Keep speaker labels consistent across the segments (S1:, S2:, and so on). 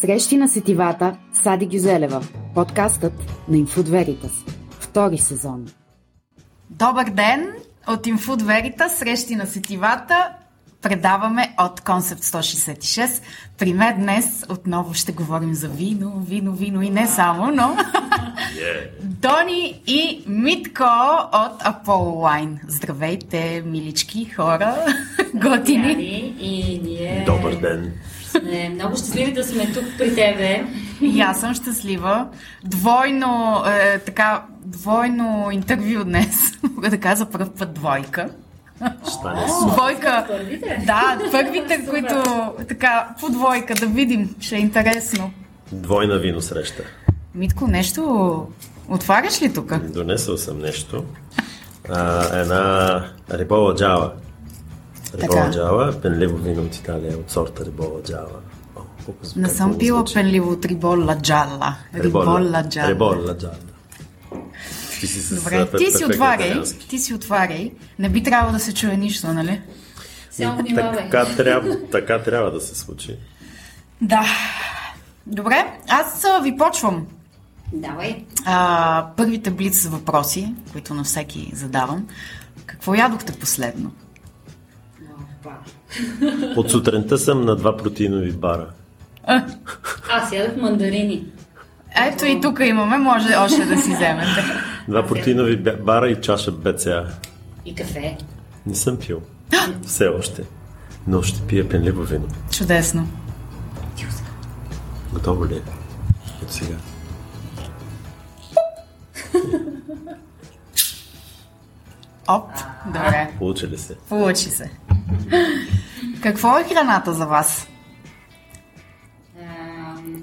S1: Срещи на сетивата с Ади Гюзелева. Подкастът на Инфуд Veritas. Втори сезон.
S2: Добър ден от Инфуд Veritas. Срещи на сетивата. Предаваме от Концепт 166. При мен днес отново ще говорим за вино, вино, вино и не само, но
S3: Yeah.
S2: Дони и Митко от Apollo Wine. Здравейте, милички хора, готини.
S4: И ние
S3: Добър ден.
S4: Сме много щастливи да сме тук при тебе.
S2: И аз съм щастлива. Двойно, е, така, двойно интервю днес. Мога да кажа за първ път двойка.
S3: Супер.
S2: Двойка.
S4: Първите?
S2: Да, първите, които така по двойка да видим. Ще е интересно.
S3: Двойна вино среща.
S2: Митко, нещо отваряш ли тук?
S3: Донесъл съм нещо. А, една рибола джава. Рибола
S2: Така.
S3: джава, пенливо вино от Италия, от сорта рибола джава. О,
S2: Не съм пила
S3: звучи.
S2: пенливо от рибола джала. Рибола джала.
S3: Рибола джава. Ти си с
S2: Добре,
S3: а,
S2: ти си отваряй.
S3: италиански.
S2: Ти си отваряй. Не би трябвало да се чуе нищо, нали?
S4: Само внимавай.
S3: Така трябва, така трябва да се случи.
S2: Да. Добре, аз ви почвам.
S4: Давай.
S2: А, първите блиц въпроси, които на всеки задавам. Какво ядохте последно?
S3: От сутринта съм на два протеинови бара.
S4: Аз ядох мандарини.
S2: Ето и тук имаме, може още да си вземете.
S3: Два протеинови бара и чаша БЦА.
S4: И кафе.
S3: Не съм пил. Все още. Но ще пия пенливо вино.
S2: Чудесно.
S3: Готово ли е? От сега.
S2: Оп, добре.
S3: Получи ли се?
S2: Получи се. Какво е храната за вас?
S4: Ам,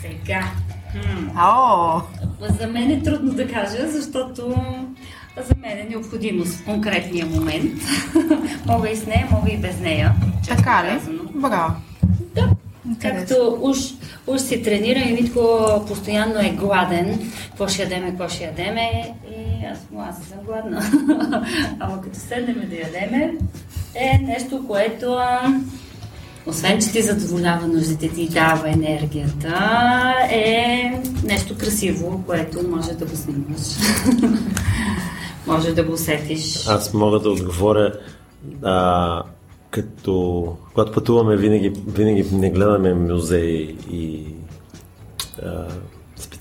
S4: Сега. Хм.
S2: О,
S4: За мен е трудно да кажа, защото за мен е необходимо в конкретния момент. мога и с нея, мога и без нея.
S2: така ли?
S4: казано.
S2: Браво.
S4: Да.
S2: Интересно.
S4: Както уж, уж си тренира и Митко постоянно е гладен. Какво ще ядеме, какво ще ядеме. И аз аз съм гладна. Ама като седнем да ядеме, е нещо, което освен, че ти задоволява нуждите ти дава енергията, е нещо красиво, което може да го снимаш. може да го усетиш.
S3: Аз мога да отговоря а, като когато пътуваме винаги, винаги не гледаме музеи и а,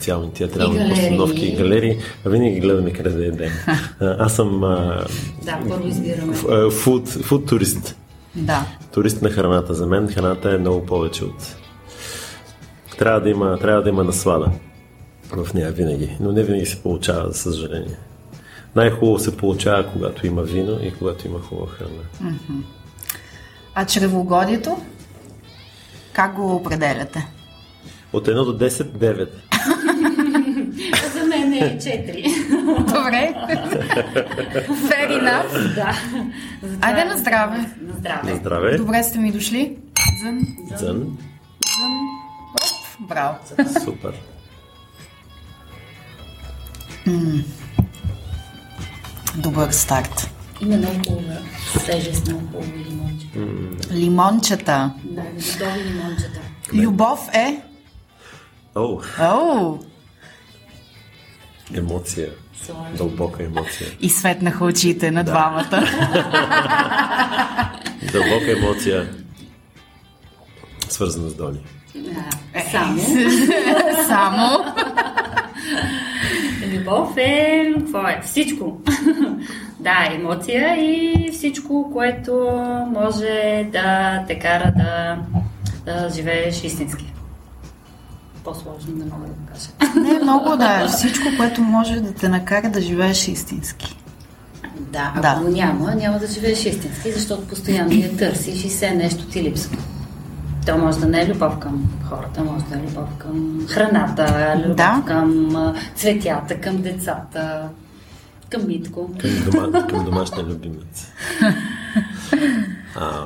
S3: специални театрални
S4: И
S3: постановки и галерии, винаги гледаме къде да ядем. Аз съм а,
S4: Да, първо избираме.
S3: фуд, фуд турист.
S2: Да.
S3: турист на храната. За мен храната е много повече от... Трябва да има, трябва да има наслада в нея винаги, но не винаги се получава, за съжаление. Най-хубаво се получава, когато има вино и когато има хубава храна.
S2: А чревоугодието? Как го определяте?
S3: От 1 до 10, 9.
S4: Мен е 4.
S2: Добре. Fair enough.
S4: Да. Затова-
S2: Айде на здраве.
S4: На здраве.
S3: На здраве.
S2: Добре сте ми дошли. Зън,
S3: Дзън.
S2: зън. Оп, браво.
S3: Супер.
S2: Добър старт.
S4: Има много хубава свежест, много хубаво лимонче.
S2: Лимончета.
S4: Да, готови лимончета.
S2: Любов е...
S3: О,
S2: Оу!
S3: Емоция.
S4: Сложно.
S3: Дълбока емоция.
S2: И светнаха очите на двамата.
S3: Дълбока емоция. Свързана с Дони.
S4: А, Само.
S2: Само.
S4: Любов е... Какво е? Всичко. да, емоция и всичко, което може да те кара да, да живееш истински. По-сложно не мога да го кажа.
S2: Не, много да е. Всичко, което може да те накара да живееш истински.
S4: Да, ако
S2: Да.
S4: няма, няма да живееш истински, защото постоянно я търсиш и все нещо ти липсва. То може да не е любов към хората, може да е любов към храната, любов
S2: Да.
S4: към цветята, към децата, към Митко.
S3: Към, дома, към домашния любимец. А,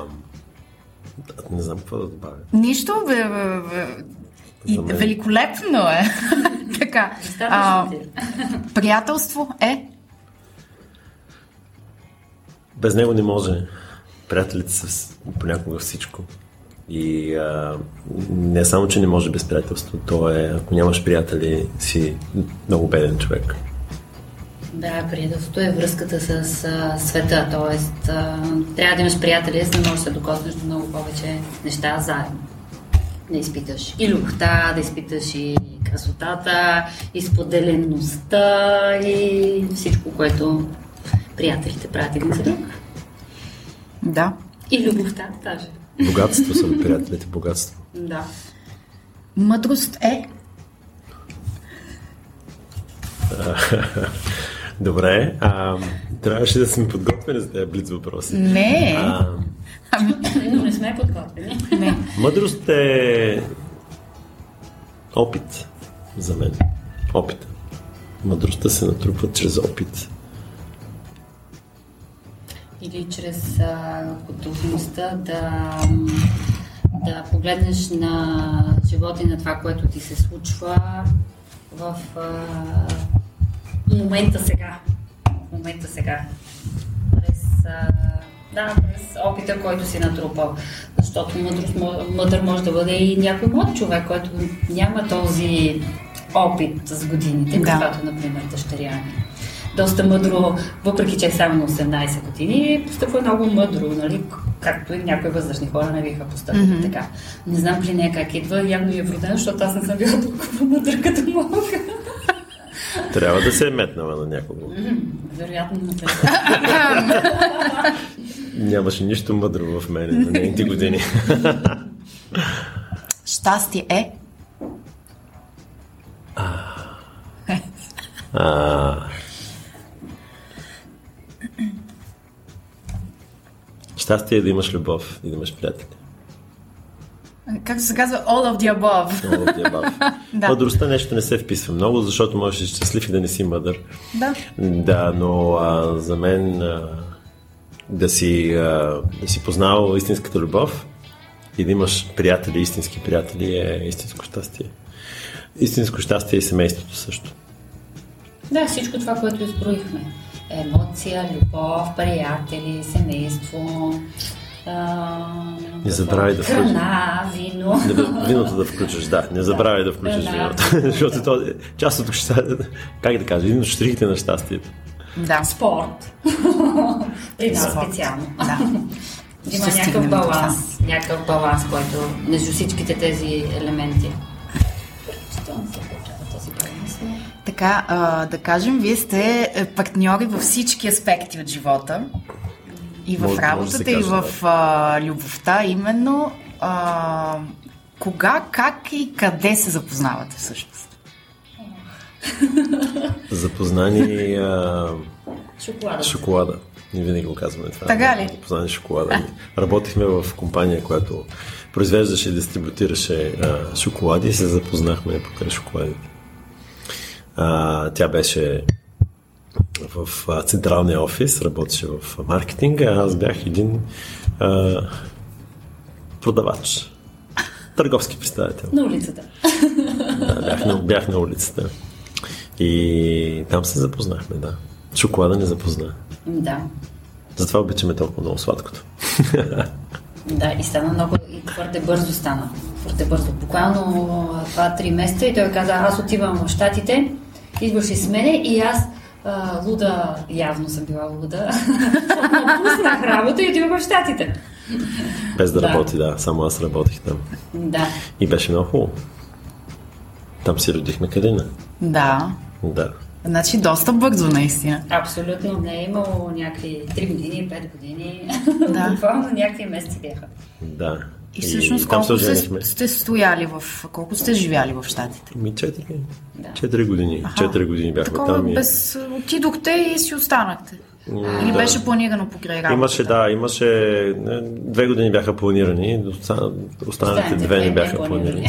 S3: не знам какво да добавя.
S2: Нищо, бе, бе, бе. И великолепно е. така. А, приятелство е
S3: Без него не може. Приятелите са с- понякога всичко. И а, не само, че не може без приятелство, то е, ако нямаш приятели, си много беден човек.
S4: Да, приятелството е връзката с а, света, т.е. трябва да имаш приятели, за да можеш да се докоснеш до много повече неща заедно. Да изпиташ и любовта, да изпиташ и красотата, и споделеността, и всичко, което приятелите правят един за друг.
S2: Да.
S4: И любовта, даже.
S3: Богатство са приятелите, богатство.
S4: Да.
S2: Мъдрост е.
S3: Добре, а, трябваше да сме подготвени за тези блиц въпроси.
S2: Не.
S3: А,
S2: Ами,
S4: Но не сме подготвени.
S2: не.
S3: мъдрост е опит за мен. Опит. Мъдростта се натрупва чрез опит.
S4: Или чрез а, готовността да, да погледнеш на живота и на това, което ти се случва в а, момента сега. Момента сега. През, а, да, през опита, който си натрупал. Защото мъдрост, мъдър може да бъде и някой млад човек, който няма този опит с годините,
S2: Да.
S4: каквато, например, дъщеря ми доста мъдро, въпреки че е само на 18 години, постъпва много мъдро, нали? както и някои възрастни хора не биха постъпили mm-hmm. така. Не знам при нея как идва, явно е вродена, защото аз не съм била толкова мъдра като мога.
S3: Трябва да се е метнала на някого.
S4: Вероятно на теб.
S3: Нямаше нищо мъдро в мене на нейните години.
S2: Щастие е.
S3: А... Щастие е да имаш любов и да имаш приятели.
S2: Както се казва, all of the above.
S3: Е.
S2: Да.
S3: Мъдростта нещо не се вписва много, защото можеш да си щастлив и да не си мъдър.
S2: Да.
S3: Да, но а, за мен а, да, си, а, да си познавал истинската любов и да имаш приятели, истински приятели е истинско щастие. Истинско щастие е и семейството също.
S4: Да, всичко това, което изброихме. Емоция, любов, приятели, семейство, а,
S3: Не забравяй да
S4: храна, вино.
S3: Да, виното да включиш, да. Не забравяй да включиш
S4: Да.
S3: виното. Защото то част от щастието. Как да кажа, един от штрихите на щастието.
S2: Да.
S4: Спорт. При нас
S2: Спорт.
S4: специално.
S2: Да.
S4: Да има
S2: Ще
S4: някакъв баланс, някакъв баланс, който между всичките тези елементи. Не
S2: Така, а, да кажем, вие сте партньори във всички аспекти от живота. И в
S3: Може- може да
S2: работата,
S3: се
S2: и в а, любовта, именно. А, кога, как и къде се запознавате всъщност?
S3: Запознани а,
S4: Шоколада.
S3: шоколада. Ние винаги го казваме това.
S2: Така ли?
S3: Запознани шоколада. Работихме в компания, която произвеждаше и дистрибутираше а, шоколади и се запознахме покрай шоколадите. А, тя беше в централния офис, работеше в маркетинга, аз бях един а, продавач. Търговски представител.
S4: На улицата.
S3: Да, бях, на, бях на улицата. И там се запознахме, да. Шоколада не запозна.
S4: Да.
S3: Затова обичаме толкова много сладкото.
S4: Да, и стана много, и твърде бързо стана. Твърде бързо. Буквално 2-3 месеца и той каза, аз отивам в Штатите, идваш и с мене и аз а, луда, явно съм била луда, напуснах работа и отивам в Штатите.
S3: Без да,
S4: Да.
S3: работи, да. Само аз работих там.
S4: Да.
S3: И беше много хубаво. Там си родихме Калина.
S2: Да.
S3: Да.
S2: Значи доста бързо, наистина.
S4: Абсолютно не е имало някакви 3 години, 5 години.
S2: Да.
S4: Буквално някакви месеци бяха.
S3: Да.
S2: И всъщност
S3: се
S2: колко сте, сте стояли в... Колко сте живяли в Щатите?
S3: Ми 4,
S4: Да.
S3: 4 години. 4 години бяхме
S2: Такова
S3: там. И...
S2: без... Отидохте и си останахте. Или
S3: да.
S2: беше планирано покрай работа?
S3: Имаше, да, имаше. не, Две години бяха планирани, оста- останалите две не бяха планирани.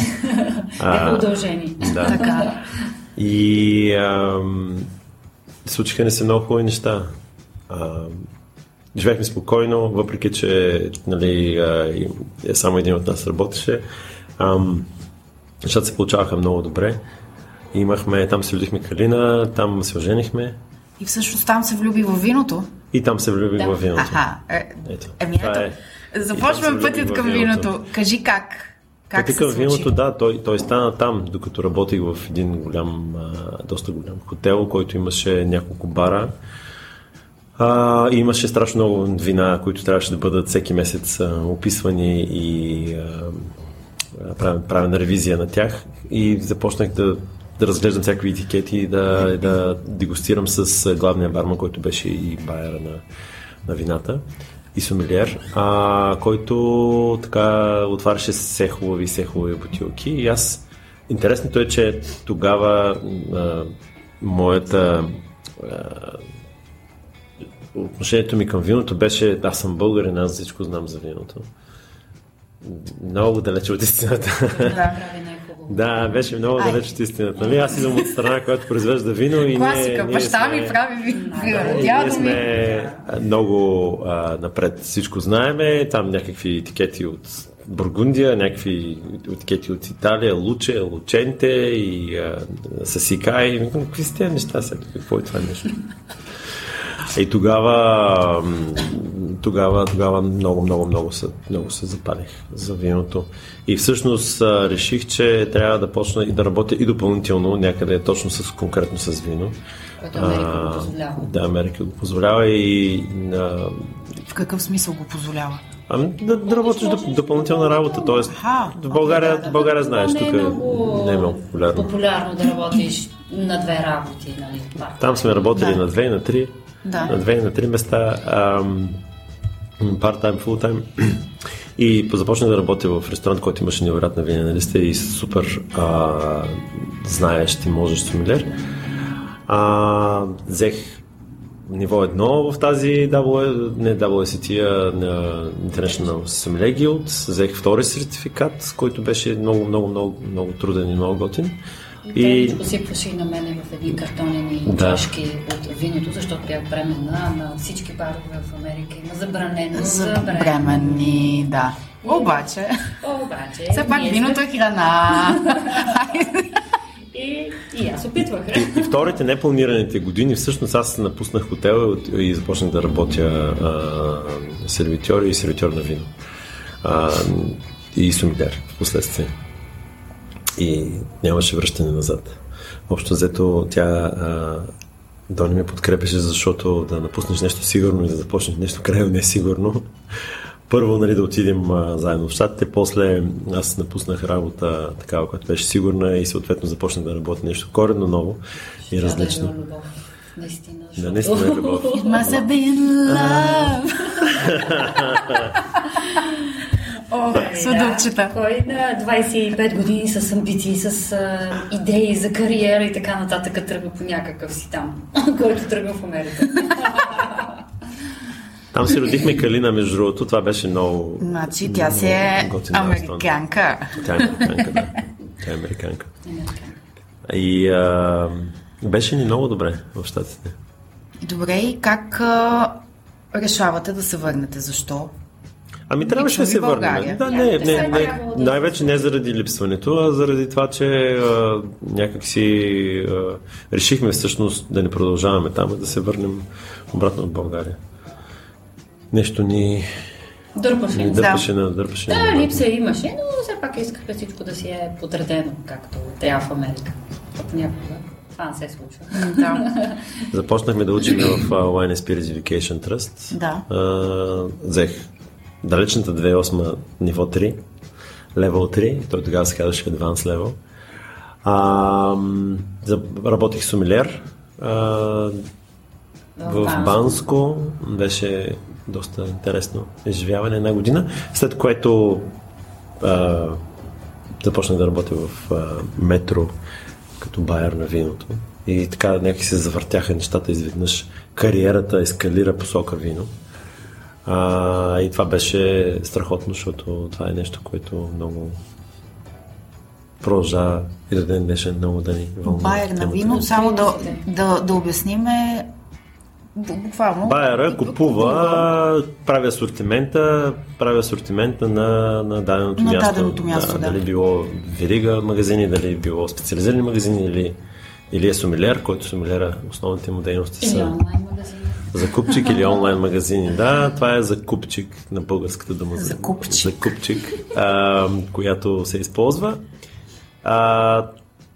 S4: Бяха удължени.
S3: Да.
S2: Така.
S3: И ам, случиха ни се много хубави неща. Ам, живеехме спокойно, въпреки че нали, а, е, само един от нас работеше. Ам, нещата се получаваха много добре. Имахме, там се влюбихме Калина, там се оженихме
S2: И всъщност там се влюби в виното?
S3: и там се влюбих
S4: Да.
S3: в виното.
S2: Аха. Е,
S3: Ето.
S2: еми ето.
S3: е.
S2: Започваме пътят към виното. Кажи как. Как
S3: Пътя към виното, да, той, той стана там, докато работих в един голям, доста голям хотел, който имаше няколко бара. А, имаше страшно много вина, които трябваше да бъдат всеки месец а, описвани и а, правен, правена ревизия на тях. И започнах да, да разглеждам всякакви етикети и да, да дегустирам с главния барман, който беше и байера на, на вината и сомелиер, а, който така отваряше все хубави, все хубави бутилки. И аз, интересното е, че тогава а, моята а, отношението ми към виното беше, аз съм българин, аз всичко знам за виното. Много далече от истината.
S2: Да,
S3: да, беше много Ай. далеч от истината. Нали, аз идвам от страна, която произвежда вино и
S2: Класика,
S3: ние,
S2: баща
S3: ние
S2: ми прави вино.
S3: Ние сме много а, напред. Всичко знаеме. Там някакви етикети от Бургундия, някакви етикети от Италия, Луче, Лученте и а, Сасикай. Какви са тези неща сега? Какво е това нещо? И тогава, тогава, тогава много, много, много се, много се запалих за виното. И всъщност реших, че трябва да почна и да работя и допълнително някъде точно с, конкретно с вино.
S4: Което Америка го позволява.
S3: Да, Америка го позволява и... А,
S2: в какъв смисъл го позволява?
S3: Ами да, да работиш доп, допълнителна работа, т.е. в България, да, да. България знаеш, тук не е много,
S4: не е много популярно. популярно да работиш на две работи. Нали?
S3: Там сме работили да. на две и на три
S2: да.
S3: на две и на три места, part-time, full-time. И започнах да работя в ресторант, който имаше невероятна винена листа и супер а, знаеш, ти можеш сумилер. А, взех ниво едно в тази W, не WSET, на International Sommelier Guild. Взех втори сертификат, който беше много, много, много, много труден и много готин.
S4: И... Те посипваше и на мене в едни картонени да. чашки от виното, защото бях бременна, на всички барове в Америка има забранено за,
S2: бременни. да. Обаче,
S4: Обаче
S2: все пак виното е храна.
S4: И, и аз опитвах.
S3: И, и вторите непланираните години, всъщност аз напуснах хотела и започнах да работя а, сервитьор и сервитьор на вино. А, и сумидер в последствие и нямаше връщане назад. Общо взето тя а, Дони ме подкрепеше, защото да напуснеш нещо сигурно и да започнеш нещо крайно несигурно. Първо нали, да отидем а, заедно в щатите, после аз напуснах работа такава, която беше сигурна и съответно започнах да работя нещо коренно ново и различно. Да,
S4: любов. Наистина.
S3: Да, наистина е любов.
S2: It must have been love. О, съдълчета.
S4: Да, кой на 25 години с амбиции, с а, идеи за кариера и така нататък тръгва по някакъв си там, който тръгва в Америка.
S3: Там си родихме Калина, между другото. Това беше много...
S2: Значи тя си е американка.
S3: Тя е американка, да. Тя е американка. И а, беше ни много добре в щатите.
S2: Добре, и как а, решавате да се върнете? Защо?
S3: Ами трябваше да се върнем. Да, не, не, не, най-вече не заради липсването, а заради това, че а, някакси а, решихме всъщност да не продължаваме там, а да се върнем обратно от България. Нещо ни
S4: Дърпаше.
S3: Ни дърпаше, да. на, дърпаше
S4: да, на липса имаше, но все пак искахме всичко да си е подредено, както трябва в Америка. Понякога това не се случва.
S2: Да.
S3: Започнахме да учим в Wine Spirits Education Trust.
S2: Да.
S3: Uh, взех далечната 2008 ниво 3, левел 3, той тогава се казваше Advanced Level. А, за, работих сумилер а, в Банско. Беше доста интересно изживяване една година, след което а, започнах да работя в а, метро като байер на виното. И така някакси се завъртяха нещата изведнъж. Кариерата ескалира посока вино. А, и това беше страхотно, защото това е нещо, което много продължава и до ден днешен много да ни вълнува.
S2: Байер на вино, само да, да, да обясниме буквално.
S3: Байера купува, прави асортимента, прави асортимента на, на даденото
S2: на
S3: място.
S2: Даденото място да, да.
S3: Дали било верига магазини, дали било специализирани магазини, или, или е сумилер, който сумилера основните му дейности
S4: са. Или онлайн магазини.
S3: Закупчик или онлайн магазини. Да, това е закупчик на българската дума. за-
S2: Закупчик.
S3: Закупчик, а, която се използва. А,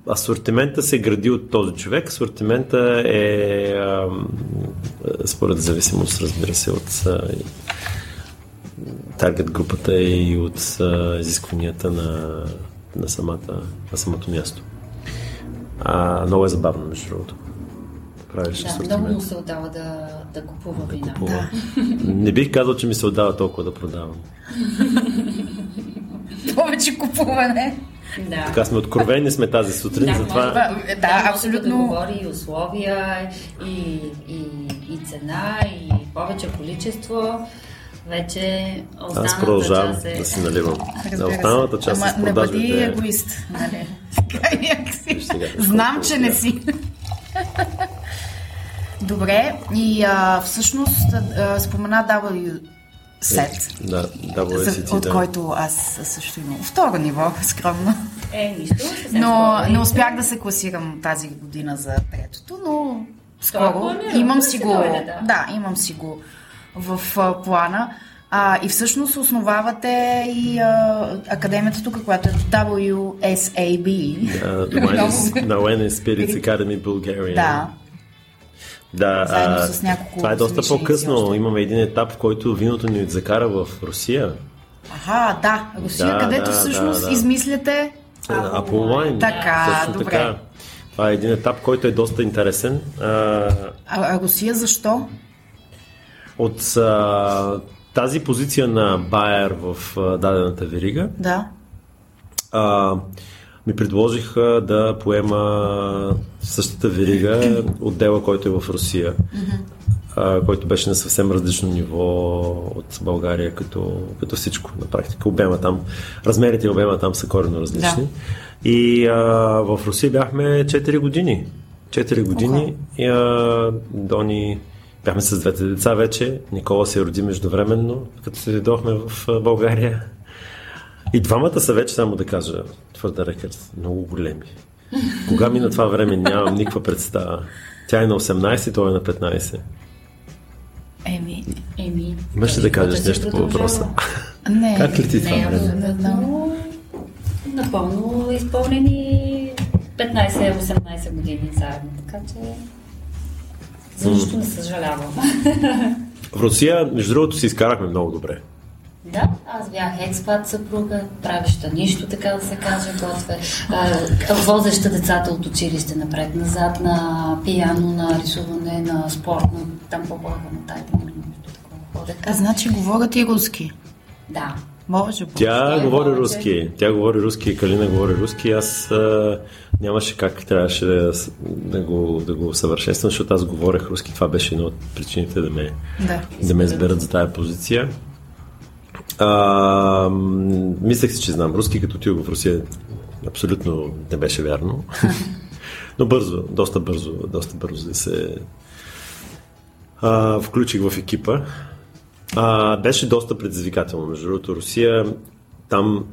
S3: асортимента се гради от този човек. Асортимента е а, според зависимост, разбира се, от а, таргет групата и от а, изискванията на, на, самата, на самото място. А, много е забавно, между другото. Правиш
S4: Да,
S3: асортимент.
S4: много му се отдава да, да купува вина.
S3: Купува. Не бих казал, че ми се отдава толкова да продавам.
S2: Повече купуване.
S4: Да.
S3: Така сме откровени сме тази сутрин,
S4: Да,
S3: затова...
S4: може
S2: Да, да, абсолютно.
S4: Да говори и условия, и, и, и цена, и повече количество. Вече останалата
S3: Аз продължавам
S4: част е...
S3: да си наливам.
S2: Се.
S3: останалата част
S2: Ама
S3: с
S2: не бъди
S3: продажбите...
S2: егоист, нали? Знам,
S3: колко
S2: че не си. Добре, и а, всъщност а, спомена W set,
S3: Да, WSET,
S2: от
S3: да.
S2: който аз също имам второ ниво, скромно.
S4: Е, нищо.
S2: Но не успях да се класирам тази година за третото, но скоро
S4: планирано,
S2: имам си го.
S4: дойде, да.
S2: Да, имам си го в а, плана. А, и всъщност основавате и а, академията тук, която е WSAB.
S3: The wine is Spirits Academy Bulgaria.
S2: Да,
S3: Да,
S2: Заедно
S3: а,
S2: с няколко
S3: това е доста по-късно.
S2: още.
S3: Имаме един етап, в който виното ни закара в Русия.
S2: Аха, да, Русия,
S3: Да,
S2: където
S3: да,
S2: всъщност
S3: да, да.
S2: измисляте.
S3: Apple Wine.
S2: Така,
S3: Точно
S2: добре.
S3: така. Това е един етап, който е доста интересен. А,
S2: А, а Русия защо?
S3: от а, тази позиция на Байер в а, дадената верига,
S2: Да.
S3: а, ми предложиха да поема същата верига отдела, който е в Русия, а, който беше на съвсем различно ниво от България, като, като всичко на практика. Обема там, размерите и обема там са коренно различни. И а, в Русия бяхме 4 години. 4 години и а, Дони бяхме с двете деца вече. Никола се роди междувременно, като се дойдохме в България. И двамата са вече, само да кажа, твърда рекърд, много големи. Кога мина това време, нямам никаква представа. Тя е на 18, той е на 15.
S2: Еми,
S4: Еми,
S3: Имаш ли да кажеш нещо по въпроса?
S2: не.
S3: Как ли ти това
S4: Не,
S3: време?
S4: абсолютно напълно изпълнени 15-18 години заедно, така че за нищо не съжалявам.
S3: В Русия, между другото, си изкарахме много добре.
S4: Да, аз бях експат съпруга, правеща нищо, така да се каже, готве. Возеща децата от училище напред-назад на пияно, на рисуване, на спортно, там по-бога на тайна, нещо такова ходех.
S2: А, значи говорят и руски.
S4: Да,
S2: Може би.
S3: Тя
S4: Той
S3: говори
S4: повече.
S3: руски. Тя говори руски, Калина говори руски. Аз а, нямаше как, трябваше да, да, го, да го съвършенствам, защото аз говорех руски. Това беше една от причините да ме,
S2: Да.
S3: да ме изберат за тая позиция. А, мислех си, че знам руски, като отидох в Русия. Абсолютно не беше вярно. Но бързо, доста бързо, доста бързо да се а, включих в екипа. А, беше доста предизвикателно. Между другото, Русия, там,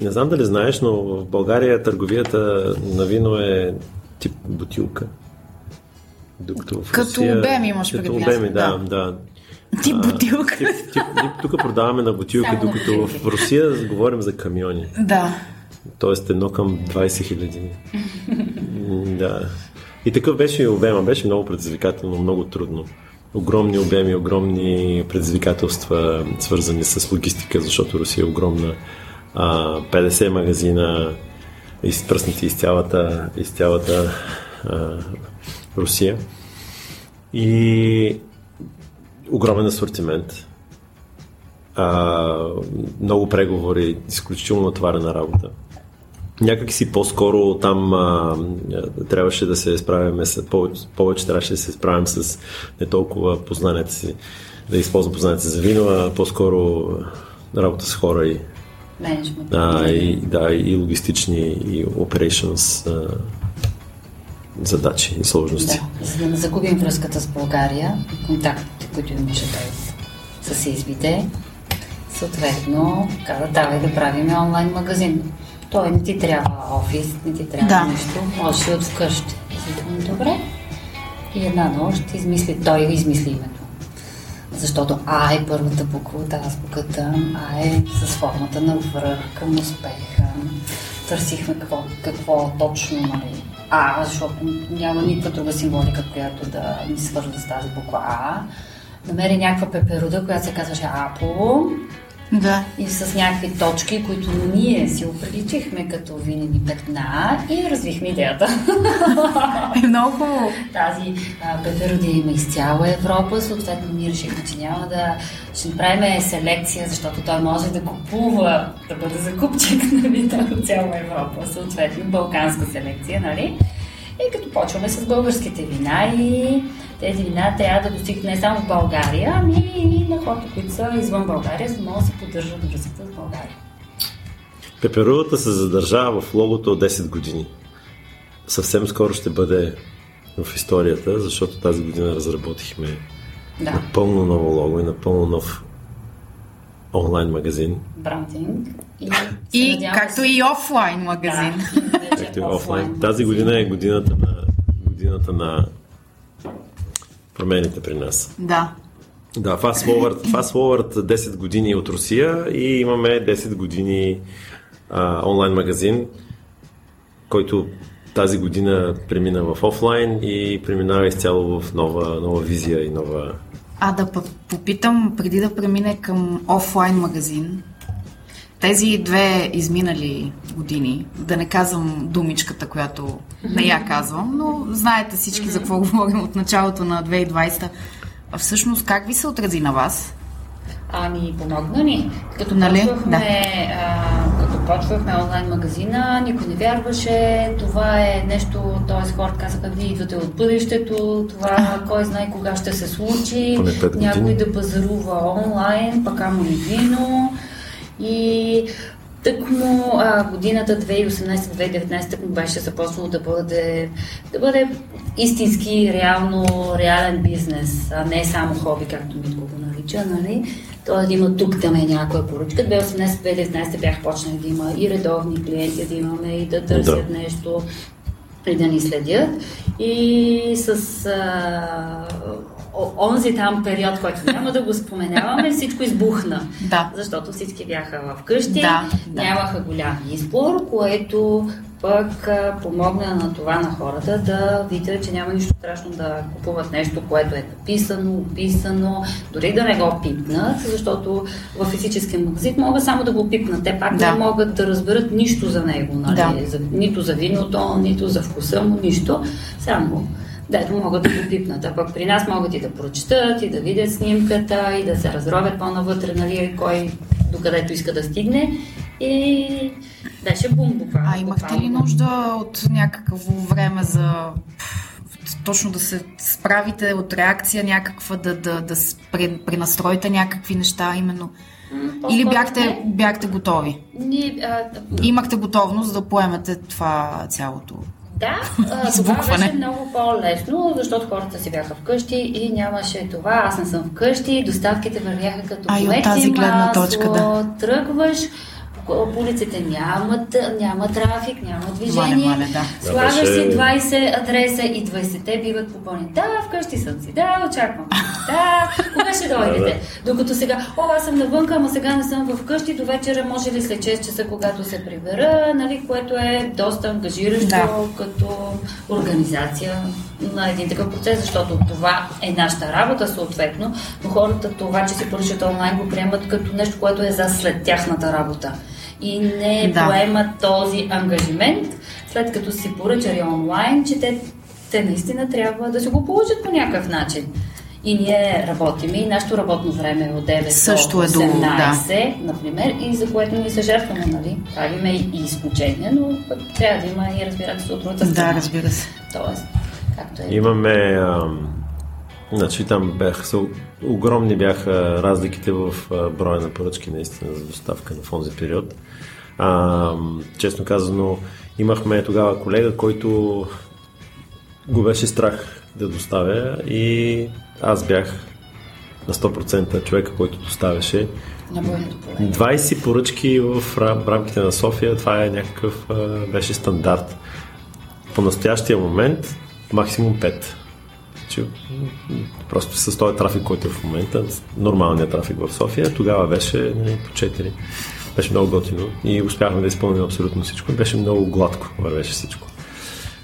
S3: не знам дали знаеш, но в България търговията на вино е тип бутилка. Докато в
S2: Като
S3: Русия,
S2: обем имаш
S3: Като обеми, да,
S2: Да. Бутилка.
S3: Тип, тип, тип, тук продаваме на бутилка,
S4: Само на
S3: докато в. Русия говорим за камиони.
S2: Да.
S3: Тоест едно към 20 хиляди. Да. И такъв беше и обема. Беше много предизвикателно, много трудно. Огромни обеми, огромни предизвикателства, свързани с логистика, защото Русия е огромна. А, 50 магазина, изпръснати из цялата, из цялата а, Русия. И огромен асортимент. А, много преговори, изключително натварена работа. Някак си по-скоро там а, трябваше да се справяме с, повече, повече трябваше да се справим с не толкова познанията си, да използвам познанията за вино, а по-скоро работа с хора и,
S4: менеджмент.
S3: а, и, да, и логистични и operations а, задачи и сложности.
S4: Да, за да не загубим връзката с България и контактите, които имаше той с, с избите, съответно, каза, давай да правим онлайн магазин. Той не ти трябва офис, не ти трябва
S2: Да.
S4: нещо, можеш и от вкъщи. Викам, добре. И една нощ измисли, той измисли името. Защото А е първата буква от азбуката, А е с формата на връх към успеха. Търсихме какво, какво точно нали, А, защото няма никаква друга символика, която да ни свързва с тази буква А. Намери някаква пеперуда, която се казваше Апо.
S2: Да.
S4: И с някакви точки, които ние си оприличихме като винени петна и развихме идеята.
S2: Е много хубаво.
S4: Тази а, пеперодия има из цяла Европа, съответно ние решихме, че няма да ще направим селекция, защото той може да купува, да бъде закупчик нали, от цяла Европа, съответно балканска селекция, нали? И като почваме с българските вина и тези вина трябва да достигнат не само в България, ами и на хората, които са извън България, за да могат да се поддържат връзката с България.
S3: Пеперудата се задържава в логото от 10 години. Съвсем скоро ще бъде в историята, защото тази година разработихме
S4: Да,
S3: напълно ново лого и напълно нов онлайн магазин,
S4: брандинг. И,
S2: И
S4: надявам
S2: както и офлайн магазин.
S4: Да,
S3: както и
S4: офлайн
S3: офлайн. Тази година е годината на, годината на промените при нас.
S2: Да.
S3: Да, Fast Forward, Fast Forward 10 години от Русия и имаме 10 години а, онлайн магазин, който тази година премина в офлайн и преминава изцяло в нова, нова визия и нова...
S2: А да попитам, преди да премине към офлайн магазин, тези две изминали години, да не казвам думичката, която не я казвам, но знаете всички за какво говорим от началото на 2020. А всъщност как ви се отрази на вас?
S4: Ами, помогна ни. Като
S2: Нали?
S4: почвахме, а, като почвахме онлайн магазина, никой не вярваше. Това е нещо, т.е. хората казаха, вие идвате от бъдещето, това кой знае кога ще се случи. Някой да пазарува онлайн, пък амо ли вино. И тъкмо а, годината 2018-2019 тъкмо беше започнало да бъде, да бъде истински, реално, реален бизнес, а не само хоби, както Митко го нарича, нали? Тоест да има тук там е някоя поръчка. 2018-2019 бях почнали да има и редовни клиенти, да имаме и да търсят
S3: Да.
S4: нещо и да ни следят. И с а, онзи там период, който няма да го споменаваме, всичко избухна.
S2: Да.
S4: Защото всички бяха вкъщи,
S2: Да, да.
S4: нямаха голям избор, което пък помогна на това на хората да видят, че няма нищо страшно да купуват нещо, което е написано, описано, дори да не го пипнат, защото в физическия магазин могат само да го пипнат. Те пак
S2: Да.
S4: не могат да разберат нищо за него, нали?
S2: Да.
S4: за, нито за виното, нито за вкуса му, нищо. Само дето могат да го пипнат. А пък при нас могат и да прочетат, и да видят снимката, и да се разровят по-навътре, нали, кой докъдето иска да стигне. И беше бум буквално.
S2: А имахте ли нужда от някакво време за точно да се справите от реакция някаква, да, да, да пренастроите някакви неща именно?
S4: М,
S2: Или
S4: по-скоро
S2: бяхте,
S4: не.
S2: бяхте готови?
S4: Ние, а,
S2: Имахте готовност да поемете това цялото?
S4: Да, това беше много по-лесно, защото хората си бяха вкъщи и нямаше това. Аз не съм вкъщи, доставките вървяха като
S2: А, от тази гледна
S4: масло,
S2: точка, да.
S4: Тръгваш, по улиците нямат, няма трафик, няма движение.
S2: Мале, мале, да.
S4: Слагаш си
S3: беше-
S4: 20 адреса и 20-те биват попълни. Да, вкъщи съм си. Да, очаквам. Да, кога ще дойдете? Докато сега, о, аз съм навънка, ама сега не съм вкъщи, до вечера може ли след 6 часа, когато се прибера, нали, което е доста ангажиращо
S2: Да.
S4: като организация на един такъв процес, защото това е нашата работа съответно, но хората това, че си поръчат онлайн го приемат като нещо, което е за след тяхната работа. И не
S2: Да.
S4: поемат този ангажимент, след като си поръчали онлайн, че те, те наистина трябва да се го получат по някакъв начин. И ние работим и нашето работно време е от 9
S2: Също
S4: до
S2: е до-
S4: 18, например, и за което ние се жертваме, нали? Правиме и изключения, но пък трябва да има и разбирателство от другата страна.
S2: Да, разбира се.
S4: Тоест, както е.
S3: Имаме... Ам, значи там бяха, са, огромни бяха разликите в броя на поръчки наистина за доставка на този период. Ам, честно казано, имахме тогава колега, който го беше страх да доставя и аз бях на 100% човека, който доставяше.
S4: На бойното поле.
S3: 20 поръчки в рам- рамките на София, това е някакъв, а, беше стандарт. По настоящия момент максимум 5. че просто с този трафик, който е в момента, нормалният трафик в София, тогава беше нали, по 4. Беше много готино и успяхме да изпълним абсолютно всичко. Беше много гладко, вървеше всичко.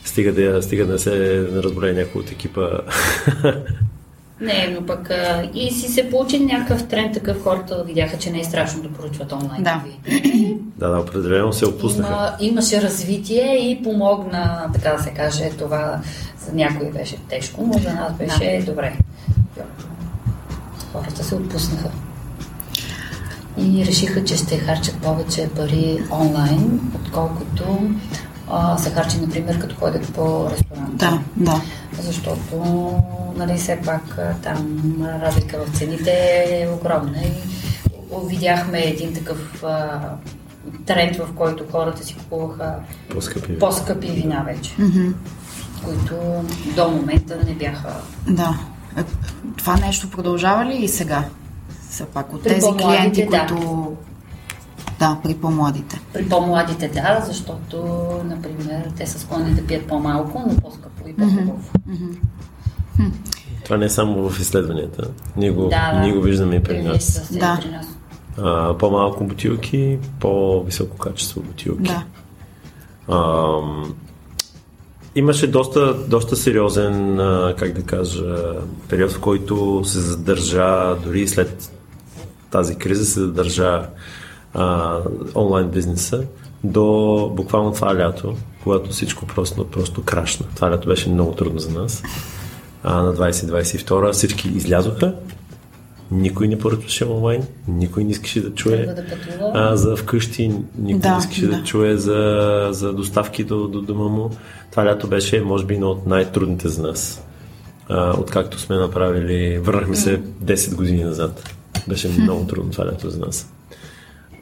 S3: Стига да, стига да се разболее някой от екипа.
S4: Не, но пък а, и си се получи някакъв тренд, такъв хората видяха, че не е страшно да поръчват онлайн.
S2: Да.
S3: Да, да, определено се отпуснаха.
S4: Има, имаше развитие и помогна, така да се каже, това за някой беше тежко, но за нас беше добре. Хората се отпуснаха. И решиха, че ще харчат повече пари онлайн, отколкото а, се харчи, например, като ходят по ресторант.
S2: Да, да.
S4: Защото, нали, все пак там разлика в цените е огромна и видяхме един такъв а, тренд, в който хората си купуваха
S3: По-скъпи.
S4: по-скъпи вина вече, които до момента не бяха.
S2: Да. Е, Това нещо продължава ли и сега? Все пак от
S4: При
S2: тези клиенти,
S4: да.
S2: които... Да, при по-младите.
S4: При по-младите да, защото, например, те са склонни да пият по-малко, но по-скъпо и по-хубаво.
S3: Това не е само в изследванията. Ние го,
S4: Да,
S3: ние го виждаме и при нас.
S2: Да.
S4: при нас.
S3: А, по-малко бутилки, по-високо качество бутилки.
S2: Да.
S3: Ам, имаше доста, доста сериозен, а, как да кажа, период, в който се задържа, дори и след тази криза се задържа а, онлайн бизнеса до буквално това лято, когато всичко просто, просто крашна. Това лято беше много трудно за нас. А, на 2022 всички излязоха, никой не поръчваше онлайн, никой не искаше да чуе
S4: да
S3: а, за вкъщи, никой
S2: Да,
S3: не искаше да,
S2: да.
S3: чуе за, за доставки до, до дома му. Това лято беше, може би, едно от най-трудните за нас. А, откакто сме направили, върнахме се 10 години назад. Беше много трудно това лято за нас.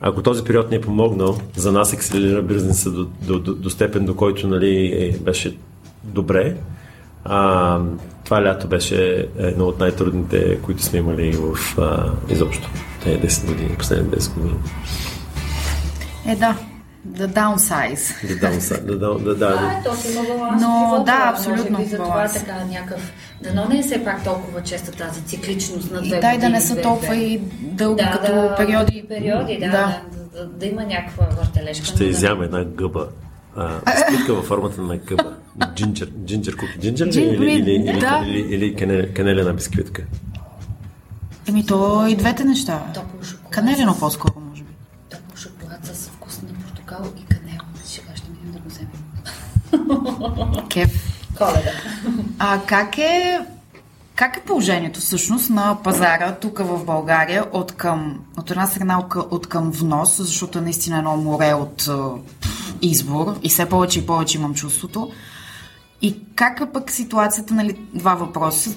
S3: Ако този период ни е помогнал, за нас акселерира бизнеса до, до, до, до степен, до който нали, е, беше добре. А, това лято беше едно от най-трудните, които сме имали в а, изобщо. Те 10 години, последните 10 години.
S2: Е, да. The downsize.
S3: Да, дам, са- да, да, да, да,
S2: Но, да,
S4: може
S2: абсолютно
S4: би за това
S2: баланс.
S4: така някакъв... Дано не е все пак толкова честа тази цикличност на две
S2: И дай да не са толкова и дълги
S4: да,
S2: като
S4: да,
S2: периоди.
S4: Периоди, да,
S2: Да.
S4: да. да, да има някаква въртележка.
S3: Ще
S4: да-
S3: една гъба. Спитка във формата на гъба. Джинджер. Джинджер куки. Джинджер?
S2: Джин-
S3: или, или, или,
S2: да.
S3: или, или канел, канелена бисквитка?
S2: Еми, то и двете неща.
S4: Топъл шоколад.
S2: Канелено
S4: с-
S2: по-скоро, може би.
S4: Топъл шоколад с вкус на портокал и канел. Сега ще минем да го вземем.
S2: Кеф.
S4: Коледа.
S2: А как е, как е положението всъщност на пазара тук в България от към, от една страна от към- внос, защото е наистина едно море от избор и все повече и повече имам чувството. И как е пък ситуацията, нали, два въпроса.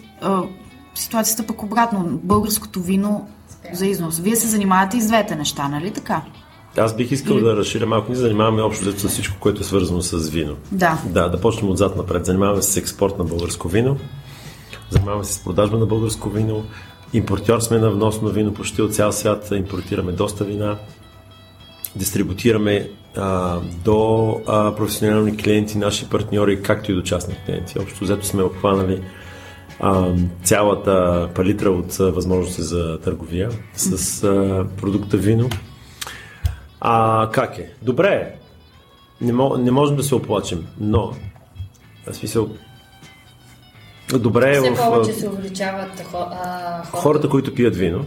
S2: Ситуацията пък обратно, българското вино за износ. Вие се занимавате и с двете неща, нали така?
S3: Аз бих искал да разширя малко. Ние занимаваме общо взето с всичко, което е свързано с вино.
S2: Да.
S3: Да, да почнем отзад напред. Занимаваме се с експорт на българско вино. Занимаваме се с продажба на българско вино. Импортьор сме на вносно вино почти от цял свят. Импортираме доста вина. Дистрибутираме а, до а, професионални клиенти, наши партньори, както и до частни клиенти. Общо взето сме обхванали а, цялата палитра от а, възможности за търговия с а, продукта вино. А как е? Добре е. Не, мо, не можем да се оплачем, но в смисъл добре е
S4: Все
S3: в
S4: повече се увеличават хо, а, хората,
S3: хората, които пият вино.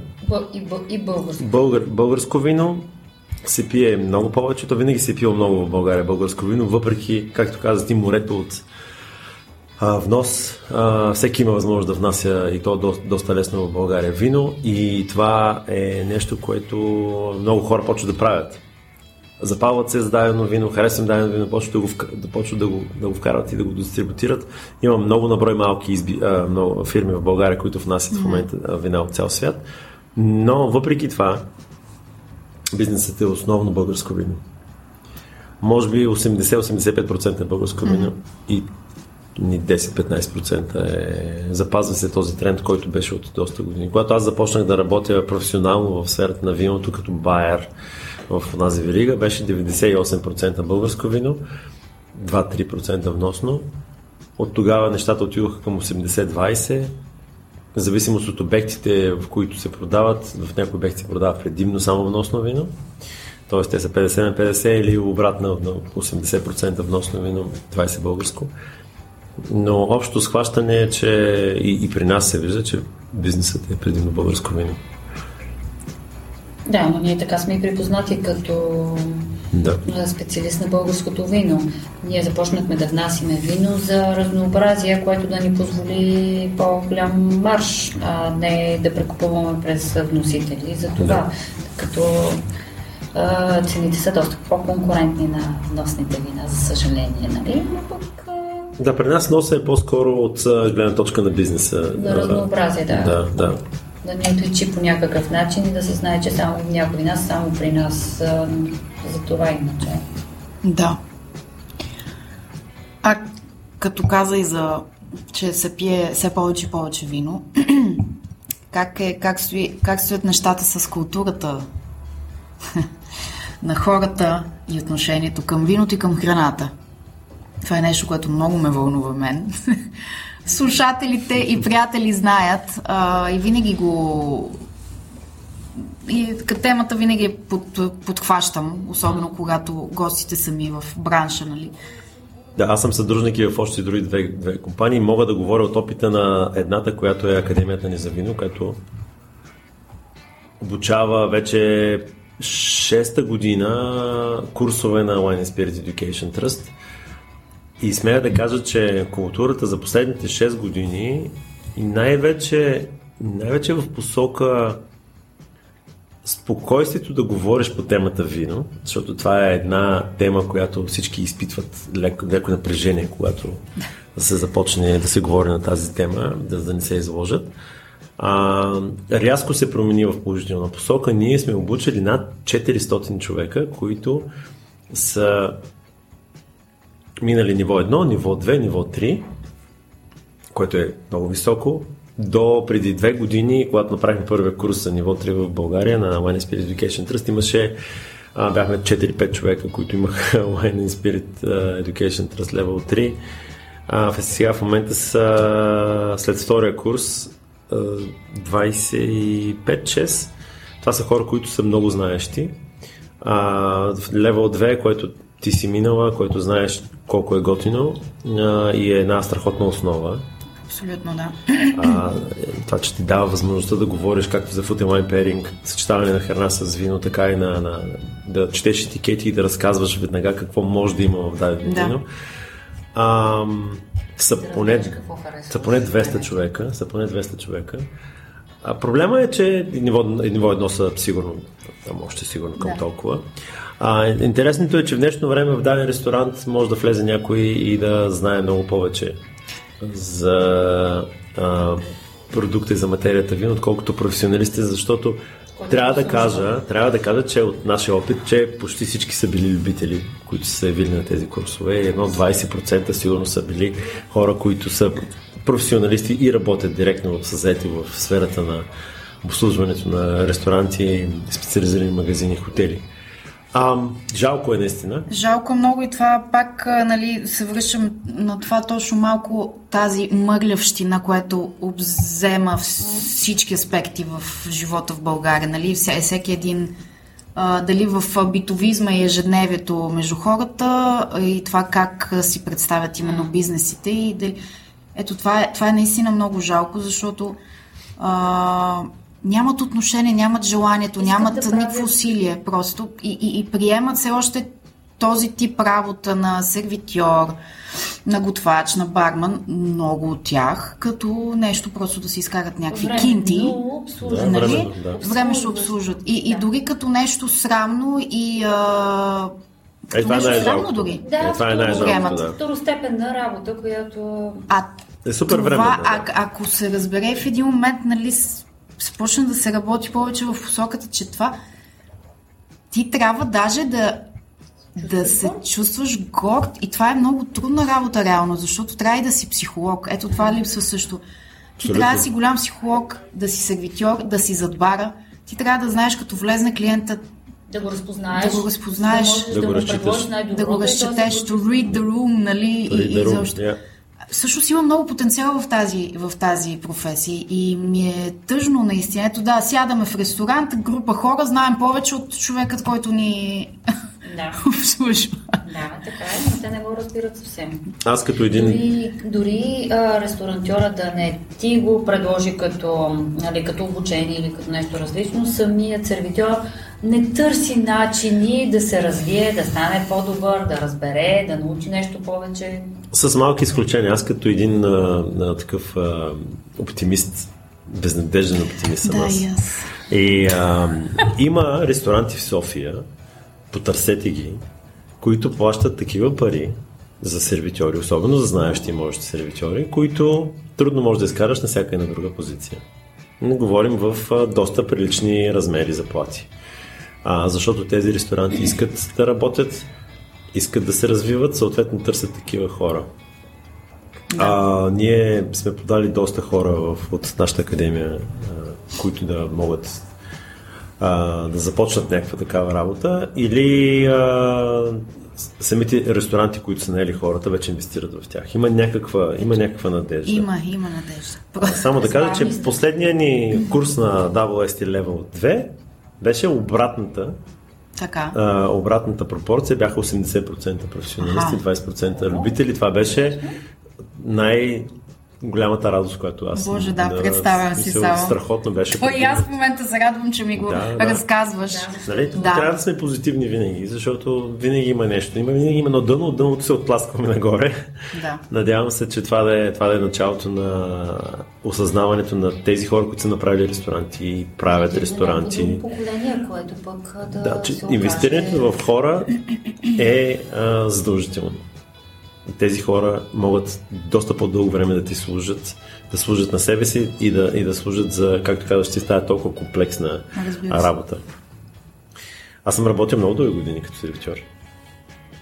S4: и, и българско.
S3: Българ, българско вино се пие много повече. То винаги се е пило много в България българско вино, въпреки, както каза ти, морето от а, внос. А, всеки има възможност да внася и то доста, доста лесно в България вино и това е нещо, което много хора почват да правят. Запалват се с дадено вино, харесвам дадено вино, почват да го, да, почват да, го, да го вкарат и да го дистрибутират. Има много наброй малки изби, а, много фирми в България, които внасят в момента вина от цял свят. Но въпреки това, бизнесът е основно българско вино. Може би 80-85% е българско вино и ни 10-15% е... Запазва се този тренд, който беше от доста години. Когато аз започнах да работя професионално в сферата на виното като байер в тази верига, беше 98% българско вино, 2-3% вносно От тогава нещата отидоха към 80-20. В зависимост от обектите, в които се продават, в някои обекти се продава предимно само вносно вино. Т.е. те са 50 на 50 или обратно на 80% вносно вино, 20 българско. Но общо схващане е, че и, и при нас се вижда, че бизнесът е предимно българско вино.
S4: Да, но ние така сме и припознати като
S3: Да.
S4: специалист на българското вино. Ние започнахме да внасиме вино за разнообразие, което да ни позволи по-голям марш, а не да прекупуваме през вносители. За това,
S3: Да.
S4: като а, цените са доста по-конкурентни на вносните вина, за съжаление, нали? Но пък
S3: Да, при нас носа е по-скоро от гледна точка на бизнеса.
S4: на разнообразие, да.
S3: Да, да.
S4: Да ни отличи по някакъв начин и да се знае, че само в някои нас, само при нас, за това иначе.
S2: Да. А като каза и за, че се пие все повече и повече вино, как, е, как, стои, как стоят нещата с културата на хората и отношението към виното и към храната? Това е нещо, което много ме вълнува мен. Слушателите и приятели знаят а, и винаги го и темата винаги под, подхващам, особено когато гостите са ми в бранша, нали?
S3: Да, аз съм съдружник и в още други две, две компании. Мога да говоря от опита на едната, която е Академията ни за вино, която обучава вече шеста година курсове на Wine and Spirit Education Trust. И смея да кажа, че културата за последните 6 години и най-вече, най-вече в посока спокойствието да говориш по темата вино, защото това е една тема, която всички изпитват леко, леко напрежение, когато се започне да се говори на тази тема, да, да не се изложат. А, рязко се промени в положителна посока. Ние сме обучили над 400 човека, които са минали ниво 1, ниво 2, ниво 3, което е много високо, до преди две години, когато направихме първия курс за ниво 3 в България на Wine Spirit Education Trust, имаше а, бяхме 4-5 човека, които имаха Wine Spirit Education Trust Level 3. А, сега в момента са след втория курс а, 25-6. Това са хора, които са много знаещи. А, в левел 2, което ти си минала, което знаеш колко е готино а, и е една страхотна основа.
S2: Абсолютно, да.
S3: А, това, че ти дава възможността да говориш както за food and pairing, съчетаване на храна с вино, така и на, на да четеш етикети и да разказваш веднага какво може да има в дадено
S2: Да.
S3: вино. А, са поне, са поне 200 човека. Са поне 200 човека. А проблема е, че ниво, ниво едно са сигурно, там още сигурно към
S2: Да.
S3: толкова. А, интересното е, че в днешно време в даден ресторант може да влезе някой и да знае много повече за а, продукта и за материята вино, отколкото професионалисти, защото трябва да кажа, трябва да кажа, че от нашия опит, че почти всички са били любители, които са се явили на тези курсове. Едно 20% сигурно са били хора, които са професионалисти и работят директно в съзети в сферата на обслужването на ресторанти, специализирани магазини, хотели. А, жалко е наистина.
S2: Жалко много и това пак нали, се връщам на това точно малко тази мъглявщина, която обзема всички аспекти в живота в България. Нали? Вся, всеки един а, дали в битовизма и ежедневието между хората и това как си представят именно бизнесите и дали... Ето това е, това е наистина много жалко, защото а, нямат отношение, нямат желанието,
S4: Искат
S2: нямат
S4: да
S2: никакво
S4: правят-
S2: усилие просто и, и, и приемат все още този тип работа на сервитьор, на готвач, на барман, много от тях, като нещо просто да си изкарат някакви
S4: Временно
S2: кинти.
S3: Да,
S2: нали?
S3: временно, да.
S2: Време ще обслужват. И, и
S4: Да.
S2: дори като нещо срамно и а,
S3: Е, това е
S2: срамно дори.
S4: Да,
S3: Е, това е
S2: приемат.
S3: да.
S4: Второстепенна работа, която
S2: А
S3: Е супер
S2: това,
S3: време.
S2: а, ако се разбере в един момент, нали, започне да се работи повече в посоката, че това ти трябва даже да да се чувстваш горд и това е много трудна работа реално, защото трябва и да си психолог. Ето това липсва също. Ти
S3: Абсолютно.
S2: трябва да си голям психолог, да си сервитьор, да си зад бара. Ти трябва да знаеш като влезне клиента,
S4: да го разпознаеш.
S2: Да го разпознаеш.
S4: Да, можеш
S3: Да
S4: да,
S3: го разчиташ.
S2: да го
S4: и
S2: разчетеш, to read the room, нали?
S3: Дори
S2: И,
S3: да
S2: и
S3: рум,
S2: защо.
S3: yeah.
S2: всъщност има много потенциал в тази, в тази професия и ми е тъжно наистина. Ето да, сядаме в ресторант, група хора, знаем повече от човекът, който ни
S4: Да.
S2: обслужва.
S4: Да, така е, но те не го разбират съвсем.
S3: Аз като един...
S4: Дори, дори а, ресторантьора да не ти го предложи като, нали, като обучение или като нещо различно, самият сервитьор не търси начини да се развие, да стане по-добър, да разбере, да научи нещо повече.
S3: С малки изключения. Аз като един а, а, такъв а, оптимист, безнадежден оптимист съм
S2: Да,
S3: аз.
S2: и
S3: а, има ресторанти в София, потърсете ги, които плащат такива пари за сервитьори, особено за знаещи и можещи сервитьори, които трудно можеш да изкараш на всяка една друга позиция. Не говорим в а, доста прилични размери заплати. А, защото тези ресторанти искат да работят, искат да се развиват, съответно търсят такива хора. А, ние сме подали доста хора в, от нашата академия, а, които да могат а, да започнат някаква такава работа или а, самите ресторанти, които са наели хората, вече инвестират в тях. Има някаква, има някаква надежда.
S2: Има, има надежда.
S3: Само да кажа, че последния ни курс на WST Level 2 беше обратната
S2: Така.
S3: а, обратната пропорция бяха 80% професионалисти,
S2: Аха.
S3: 20% любители. Това беше най- голямата радост, която аз
S2: Боже,
S3: съм-
S2: да, представям си само.
S3: Страхотно беше.
S2: Той и аз в момента се радвам, че ми го
S3: Да, да.
S2: разказваш.
S3: Нали?
S2: Да.
S3: Трябва да сме позитивни винаги, защото винаги има нещо. Има винаги има едно дъно, от дъното се оттласкваме нагоре.
S2: Да.
S3: Надявам се, че това да, е, това да е началото на осъзнаването на тези хора, които са направили ресторанти и правят ресторанти.
S4: Друго поколение, което пък да,
S3: Да, че инвестирането в хора е а, задължително. Тези хора могат доста по-дълго време да ти служат, да служат на себе си и да, и да служат за, както казваш, ти става толкова комплексна
S2: се.
S3: работа. Аз съм работил много дълги години като сервитьор.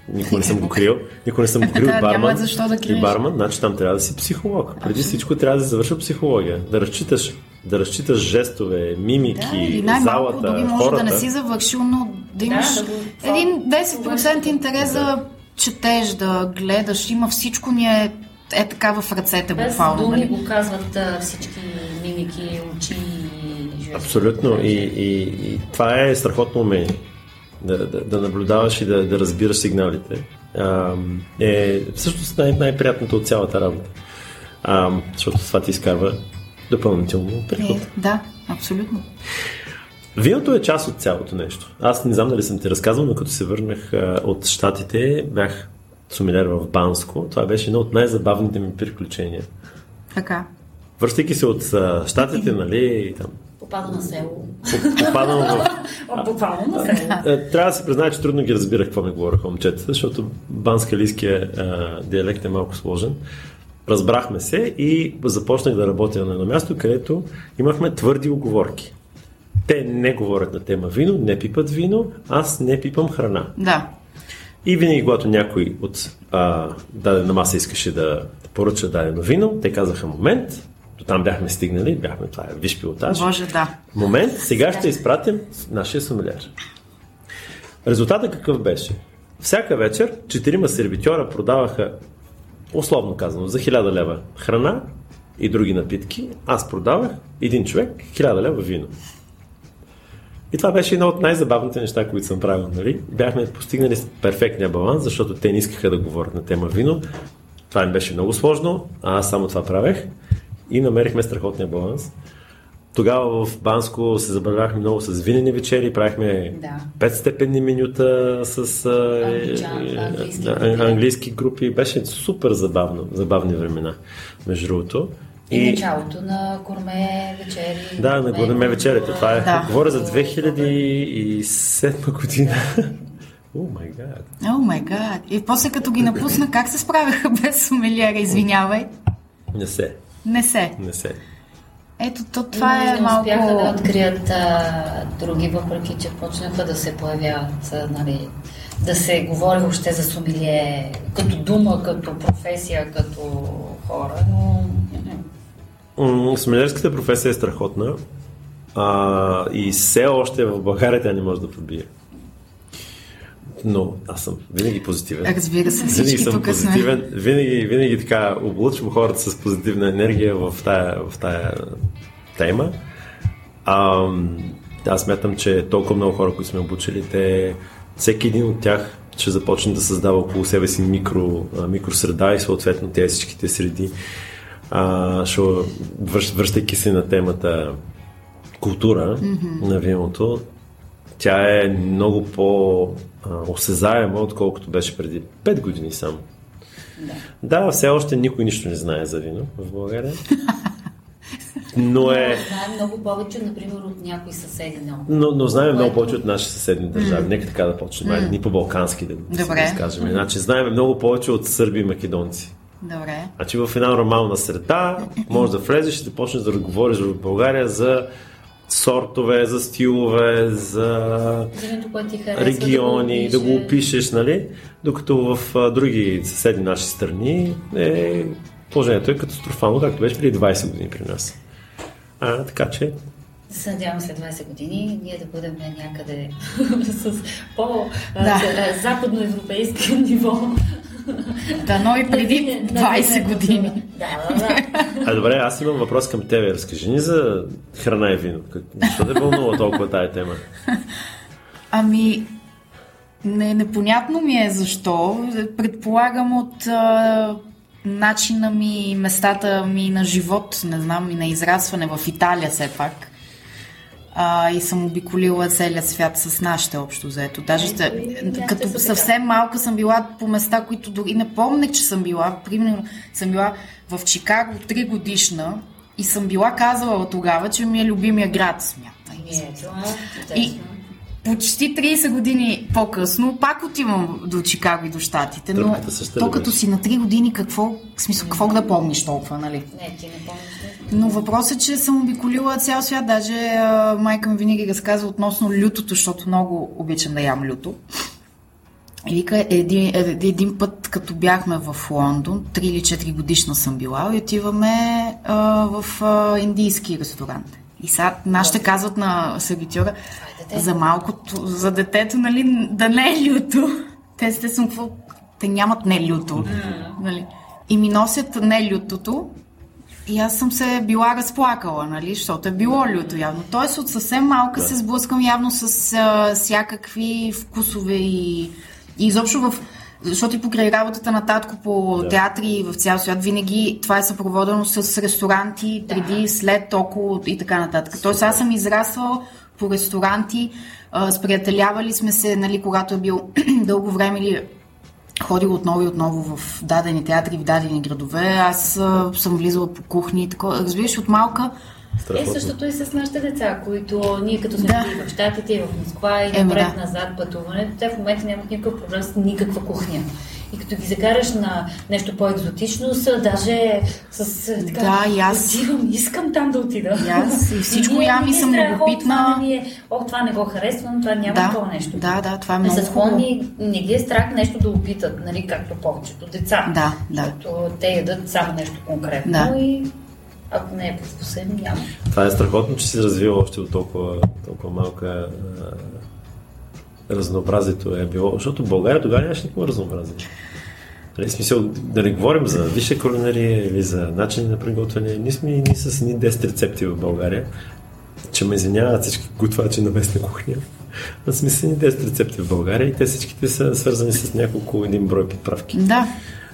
S3: Никога не съм го крил. Никога не съм го крил.
S2: Да,
S3: барман,
S2: защо да
S3: и
S2: криеш.
S3: барман, значи там трябва да си психолог. Преди всичко трябва да завърша психология. Да разчиташ, да разчиташ жестове, мимики,
S2: Да,
S3: залата,
S2: дори може
S3: хората.
S2: да не си завършил, но да имаш
S4: да го-
S2: един
S4: това-
S2: 10% интерес да четеш, да гледаш. Има всичко ни е, е така в ръцете
S4: Без
S2: буквално.
S4: думи
S2: Нали?
S4: го казват всички мимики, очи и.
S3: Абсолютно. И, и, и това е страхотно умение. Да, да, да наблюдаваш и да, да разбираш сигналите. А, е всъщност най- най-приятното от цялата работа. А, защото това ти изкарва допълнително приход.
S2: Е, да, абсолютно.
S3: Виното е част от цялото нещо. Аз не знам дали съм ти разказвал, но като се върнах а, от Штатите, бях сумилер в Банско. Това беше едно от най-забавните ми приключения.
S2: Така.
S3: Връщайки се от а, Штатите, нали, там,
S4: Попада на село.
S3: попадам в
S4: Буквално на село.
S3: Е, Трябва да се призная, че трудно ги разбирах какво ми говореха момчетата, защото банскалийския диалект е малко сложен. Разбрахме се и започнах да работя на едно място, където имахме твърди оговорки. Те не говорят на тема вино, не пипат вино, аз не пипам храна.
S2: Да.
S3: И винаги, когато някой от а, дадена маса искаше да, поръча дадено вино, те казаха момент, до там бяхме стигнали, бяхме, това е виш пилотаж.
S2: Боже, да.
S3: Момент, сега ще изпратим нашия сомелиер. Резултатът какъв беше? Всяка вечер четирима сервитьора продаваха, условно казано, за 1000 лева храна и други напитки. Аз продавах един човек 1000 лева вино. И това беше едно от най-забавните неща, които съм правил. Нали? Бяхме постигнали перфектния баланс, защото те не искаха да говорят на тема вино. Това им беше много сложно, а аз само това правех. И намерихме страхотния баланс. Тогава в Банско се забавлявахме много с винени вечери, правихме
S4: Да.
S3: петстепенни менюта с
S4: Англичан-
S3: е,
S4: английски групи.
S3: английски групи. Беше супер забавно, забавни времена, между другото.
S4: И началото на гурме вечери.
S3: Да, на Гурме вечерите. Това е.
S2: Да.
S3: Говоря за 2007 година. О май гад.
S2: О май гад. И после като ги напусна, как се справяха без сомелиера? Извинявай.
S3: Не се,
S2: Не се.
S3: не се.
S2: Ето, то, това е
S4: не
S2: малко...
S4: успяха да открият а, други, въпреки че почнаха да се появяват, а, нали, да се говори въобще за сомилие, като дума, като професия, като хора, но...
S3: М, Смилерската професия е страхотна а, и все още в България тя не може да побие. но аз съм винаги позитивен.
S2: Разбира се,
S3: винаги съм позитивен.
S2: сме.
S3: Винаги, винаги така облъчвам хората с позитивна енергия в тая, в тая тема. А, аз смятам, че толкова много хора, които сме обучили, те, всеки един от тях ще започне да създава около себе си микро, микросреда и съответно тези всичките среди. А, ще, връщ, връщайки се на темата култура mm-hmm. на виното, тя е много по-осезаема, отколкото беше преди 5 години само. Да. да, все още никой нищо не знае за вино в България. Но е...
S4: Знаем много повече, например, от някои съседи. Много.
S3: Но, но знаем много повече от наши съседни държави. Mm. Нека така да почнем. Mm. Ни по-балкански да, да кажем. Значи знаем много повече от сърби и македонци.
S2: Добре.
S3: Значи в една нормална среда можеш да влезеш и да почнеш да говориш в България за сортове, за стилове, за
S4: харесва,
S3: региони,
S4: да
S3: го, да го опишеш, нали? Докато в а, други съседни наши страни е положението е катастрофално, както беше преди 20 години при нас. А, така че
S4: да се надявам след 20 години ние да бъдем някъде с по-западноевропейско ниво.
S2: Дано и преди 20 години.
S4: Да, да, да.
S3: А добре, аз имам въпрос към тебе. Разкажи ни за храна и вино. Защо те вълнува толкова тая тема?
S2: Ами, не, непонятно ми е защо. Предполагам от а, начина ми, местата ми на живот, не знам, и на израстване в Италия все пак а, и съм обиколила целият свят с нашите общо взето. Даже сте, като съвсем малка съм била по места, които дори не помня, че съм била. Примерно съм била в Чикаго 3 годишна и съм била казала тогава, че ми е любимия град, смятай. И почти 30 години по-късно пак отивам до Чикаго и до Щатите, но то като си на 3 години какво, в смисъл, какво да помниш толкова, нали?
S4: Не, ти не помниш
S2: но въпросът е, че съм обиколила цял свят. Даже а, майка ми винаги разказва относно лютото, защото много обичам да ям люто. И вика, един, един път, като бяхме в Лондон, 3 или 4 годишна съм била, и отиваме а, в а, индийски ресторант. И сега нашите казват на сервитьора, за малкото, за детето, нали, да не е люто. Те сте съм какво? Те нямат не люто. Mm. Нали? И ми носят не лютото, и аз съм се била разплакала, нали, защото е било люто явно. Тоест от съвсем малка да. се сблъскам явно с а, всякакви вкусове и, и изобщо в защото и покрай работата на татко по да. театри в цял свят винаги това е съпроводено с ресторанти преди, да. след, около и така нататък. Тоест аз съм израствала по ресторанти, сприятелявали сме се, нали, когато е бил дълго време или ходила отново и отново в дадени театри, в дадени градове. Аз а, съм влизала по кухни и така. Разбираш, от малка
S4: Страхотно. Е, същото и с нашите деца, които ние като сме да. в Штатите и в Москва и напред-назад да. пътуването, те в момента нямат никакъв проблем с никаква кухня. И като ги закараш на нещо по-екзотично, са даже с така,
S2: да, и аз...
S4: отивам, искам там да отида.
S2: И аз и всичко и ям и съм любопитна.
S4: Това е, о, това не го харесвам, това няма да, такова нещо.
S2: Да, да, това е много
S4: склонни, не ги е страх нещо да опитат, нали, както повечето деца.
S2: Да, да.
S4: Защото те ядат само нещо конкретно да. и ако не е по вкуса няма.
S3: Това е страхотно, че си развива още от толкова, толкова малка разнообразието е било, защото в България тогава нямаше никакво разнообразие. Нали, смисъл, да не говорим за висша кулинария или за начин на приготвяне. Ние сме ни с ни 10 рецепти в България, че ме извиняват всички готвачи на местна кухня. Но сме си ни 10 рецепти в България и те всичките са свързани с няколко един брой подправки.
S2: Да.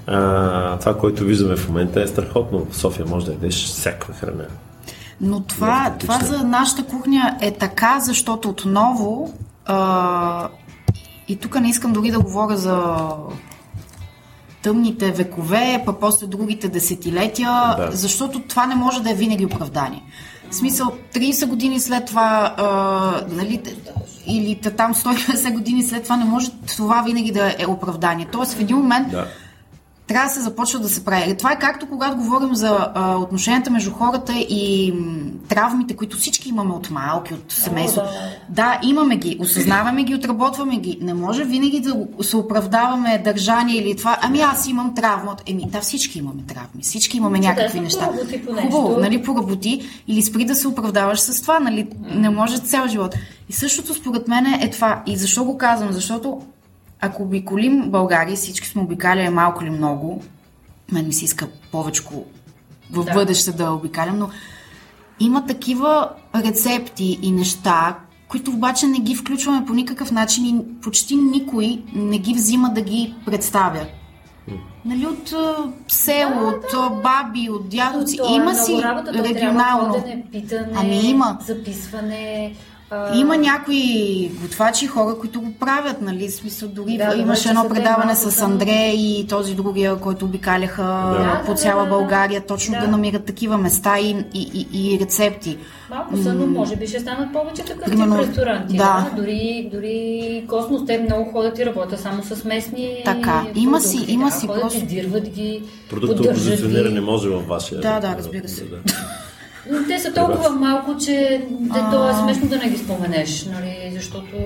S3: А, това, което виждаме в момента е страхотно. В София може да ядеш всякаква храна.
S2: Но това, това за нашата кухня е така, защото отново а, и тук не искам дори да говоря за тъмните векове, па после другите десетилетия, да. защото това не може да е винаги оправдание. В смисъл, 30 години след това, а, нали, или там 150 години след това не може това винаги да е оправдание. Тоест в един момент да трябва да се започва да се прави. Това е както когато говорим за а, отношенията между хората и м, травмите, които всички имаме от малки, от семейство. Да, да, имаме ги, осъзнаваме ги, отработваме ги. Не може винаги да се оправдаваме държание или това. Ами аз имам травма. Еми, да, всички имаме травми. Всички имаме някакви неща. Хубаво, нали, поработи или спри да се оправдаваш с това, нали, не може цял живот. И същото според мен е това. И защо го казвам? Защото ако обиколим България, всички сме обикаляли малко или много, мен ми се иска повече в
S4: Да.
S2: бъдеще да обикалям, но има такива рецепти и неща, които обаче не ги включваме по никакъв начин и почти никой не ги взима да ги представя. Нали, от село, от а, баби, от дядовци.
S4: То е
S2: Има си
S4: работа,
S2: регионално.
S4: Трябва ходене, питане,
S2: Ами има.
S4: записване.
S2: Има някои готвачи хора, които го правят, нали? Смисъл, дори
S4: Да,
S2: имаше едно предаване
S4: малко
S2: с Андрея и този другия, който обикаляха
S3: Да.
S2: по цяла. България, точно да.
S4: Да.
S2: намират такива места и, и, и, и рецепти.
S4: Малко са, но може би ще станат повече такъв
S2: Примерно,
S4: тип ресторанти.
S2: да.
S4: Да. Дори, дори Космос, те много ходят и работят само с местни
S2: Така, има си-
S4: продукти,
S2: има
S4: да,
S2: си
S4: ходят,
S2: просто-
S4: издирват ги,
S3: Продуктово
S4: поддържат
S3: позициониране
S4: ги.
S3: може във вашия.
S2: Да, да, разбира се.
S3: Да.
S4: Но те са толкова малко, че де, то е смешно да не ги споменеш, нали? защото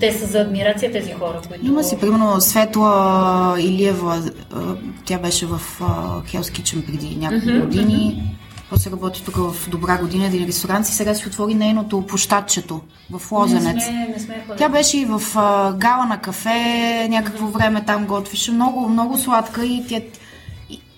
S4: те са за адмирация тези хора, които...
S2: Има си, примерно, Светла Илиева, а, тя беше в а, Kitchen преди няколко години. После работи тук в Добра година, един ресторант и сега си отвори нейното площадчето в Лозенец.
S4: Не сме, не сме.
S2: Тя беше и в а, гала на кафе, някакво време там готвише. Много, много сладка и тя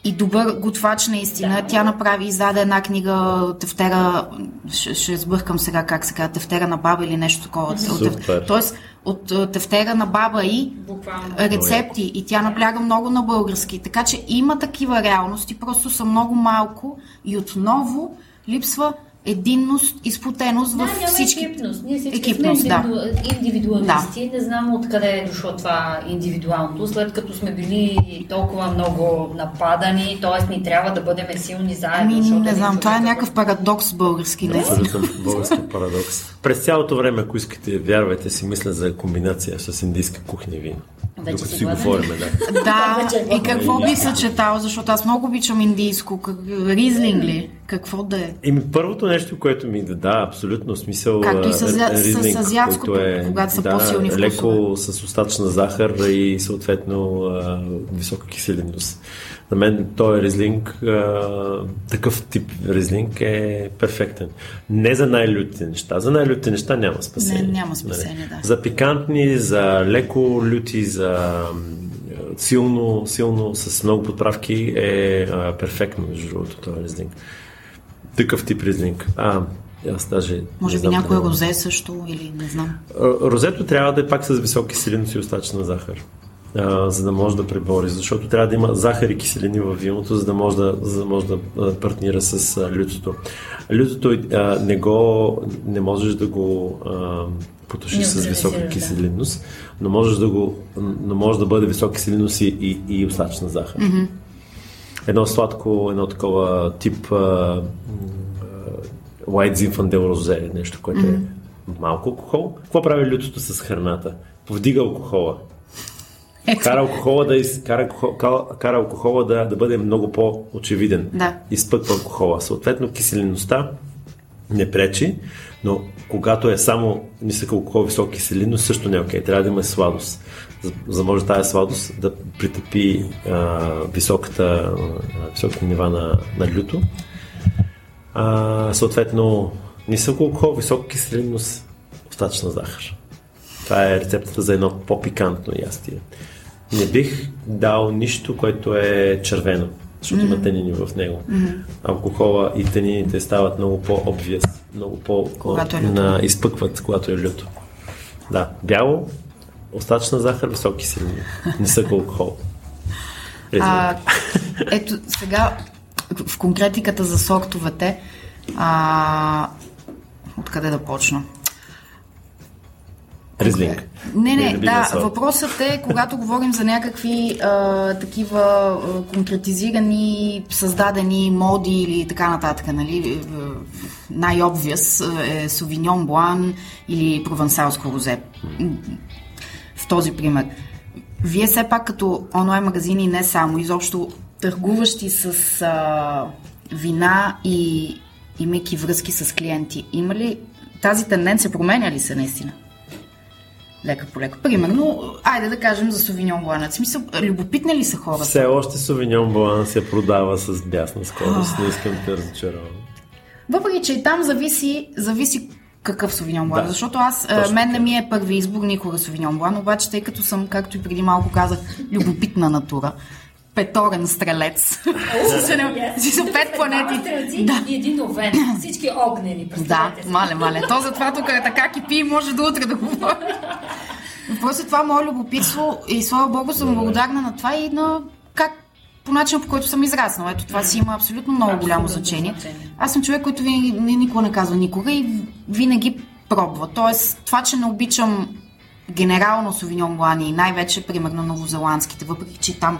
S2: и, добър готвач наистина.
S4: Да.
S2: Тя направи, издаде една книга Тефтера, ще, ще сбъркам сега как се казва, Тефтера на баба или нещо такова.
S3: Супер.
S2: тоест, от а, Тефтера на баба и
S4: Буквално.
S2: рецепти и тя набляга много на български. Така че има такива реалности, просто са много малко и отново липсва единност и сплотеност
S4: Да,
S2: в
S4: няма
S2: всички...
S4: екипност. Ние всички
S2: Екипност,
S4: сме
S2: да.
S4: индивиду... индивидуалисти. Не знам откъде е дошло това индивидуалното, след като сме били толкова много нападани, т.е. ни трябва да бъдем силни заедно.
S2: Ами, не знам, това е
S4: човек-
S2: някакъв парадокс български, не?
S3: Абсолютно български парадокс. През цялото време, ако искате, вярвайте си, мисля за комбинация с индийска кухня и вино.
S4: Вече
S3: Докато
S4: си
S3: говорим, да.
S2: Да,
S4: е
S2: и какво би съчетал, защото аз много обичам индийско. Как- Ризлинг ли? Какво да е?
S3: Еми, първото нещо, което ми да, да абсолютно смисъл.
S2: Както и с азиатското,
S3: който е,
S2: когато са
S3: да,
S2: по-силни вкусове.
S3: леко с остатъчна захар и съответно а, висока киселинност. На мен този ризлинг, а, такъв тип ризлинг е перфектен. Не за най-лютите неща. За най-лютите неща няма спасение.
S2: Не, няма спасение, да.
S3: За пикантни, за леко люти, за силно, силно с много подправки е а, перфектно, между другото, този ризлинг. Такъв тип ризлинг. А, аз даже.
S2: Може би някой
S3: дали-
S2: розе също или не знам.
S3: Розето трябва да е пак с високи киселинност и остатъчна захар. А, за да може да пребори, защото трябва да има захар и киселини в виното, за да може да, за да, може да партнира с а, лютото. Лютото а, не го, не можеш да го а, потушиш с висока
S4: да.
S3: киселинност, но можеш да го, но може да бъде висока киселинност и, и, и остатъчна захар. Mm-hmm. Едно сладко, едно такова тип а, White Zinfandel Rosé, нещо, което mm-hmm. е малко алкохол. Какво прави лютото с храната? Повдига алкохола. Кара алкохола да, из, кара, кара, кара алкохола да, да бъде много по-очевиден.
S2: Да.
S3: Изпъква алкохола. Съответно, киселеността не пречи, но когато е само нисък алкохол, висока киселинност, също не е окей. Трябва да има сладост. За, за да може тази сладост да притъпи а, високата, а, високите нива на, на люто. А, съответно, нисък алкохол, висока киселинност, остатъчна захар. Това е рецептата за едно по-пикантно ястие. Не бих дал нищо, което е червено, защото mm-hmm. има тенини в него. Mm-hmm. Алкохола и тенините стават много по-обвиес, много по-
S2: Когато е люто.
S3: на, изпъкват, когато е люто. Да, бяло, остатъчна захар, високи киселини. Нисък алкохол.
S2: А, ето сега в конкретиката за сортовете, а, откъде да почна?
S3: Ризлинг.
S2: Не, не,
S3: Любимия
S2: да, въпросът е, когато говорим за някакви а, такива а, конкретизирани, създадени моди или така нататък, нали, е, най-обвяс е Совиньон Блан или провансалско розе. Този пример. Вие все пак като онлайн магазини, не само, изобщо търгуващи с а, вина и имайки връзки с клиенти, има ли тази тенденция, променя ли се наистина? Лека по лека. Примерно, айде да кажем за Совиньон Бланът. В смисъл, любопитни ли са хората?
S3: Все още Совиньон Блан се продава с бясна скорост. Не искам да разочаровам.
S2: Въпреки, че и там зависи, зависи какъв Совиньон Блан.
S3: Да.
S2: Защото аз,
S3: Точно
S2: мен не ми е първи избор никога Совиньон Блан, обаче тъй като съм, както и преди малко казах, любопитна натура, петорен стрелец. Си са пет планети.
S4: Да. И един овен. Всички огнени,
S2: Да, мале, мале. То затова тук е така кипи и може до утре да говори. Просто това е мое любопитство и слава богу съм благодарна на това и на по начина по който съм израснала. Ето това си има абсолютно много голямо значение.
S4: значение.
S2: Аз съм човек, който винаги, ни- никога не казва никога и винаги пробва. Тоест, това, че не обичам генерално Совиньон Блани и най-вече, примерно, новозеландските, въпреки че там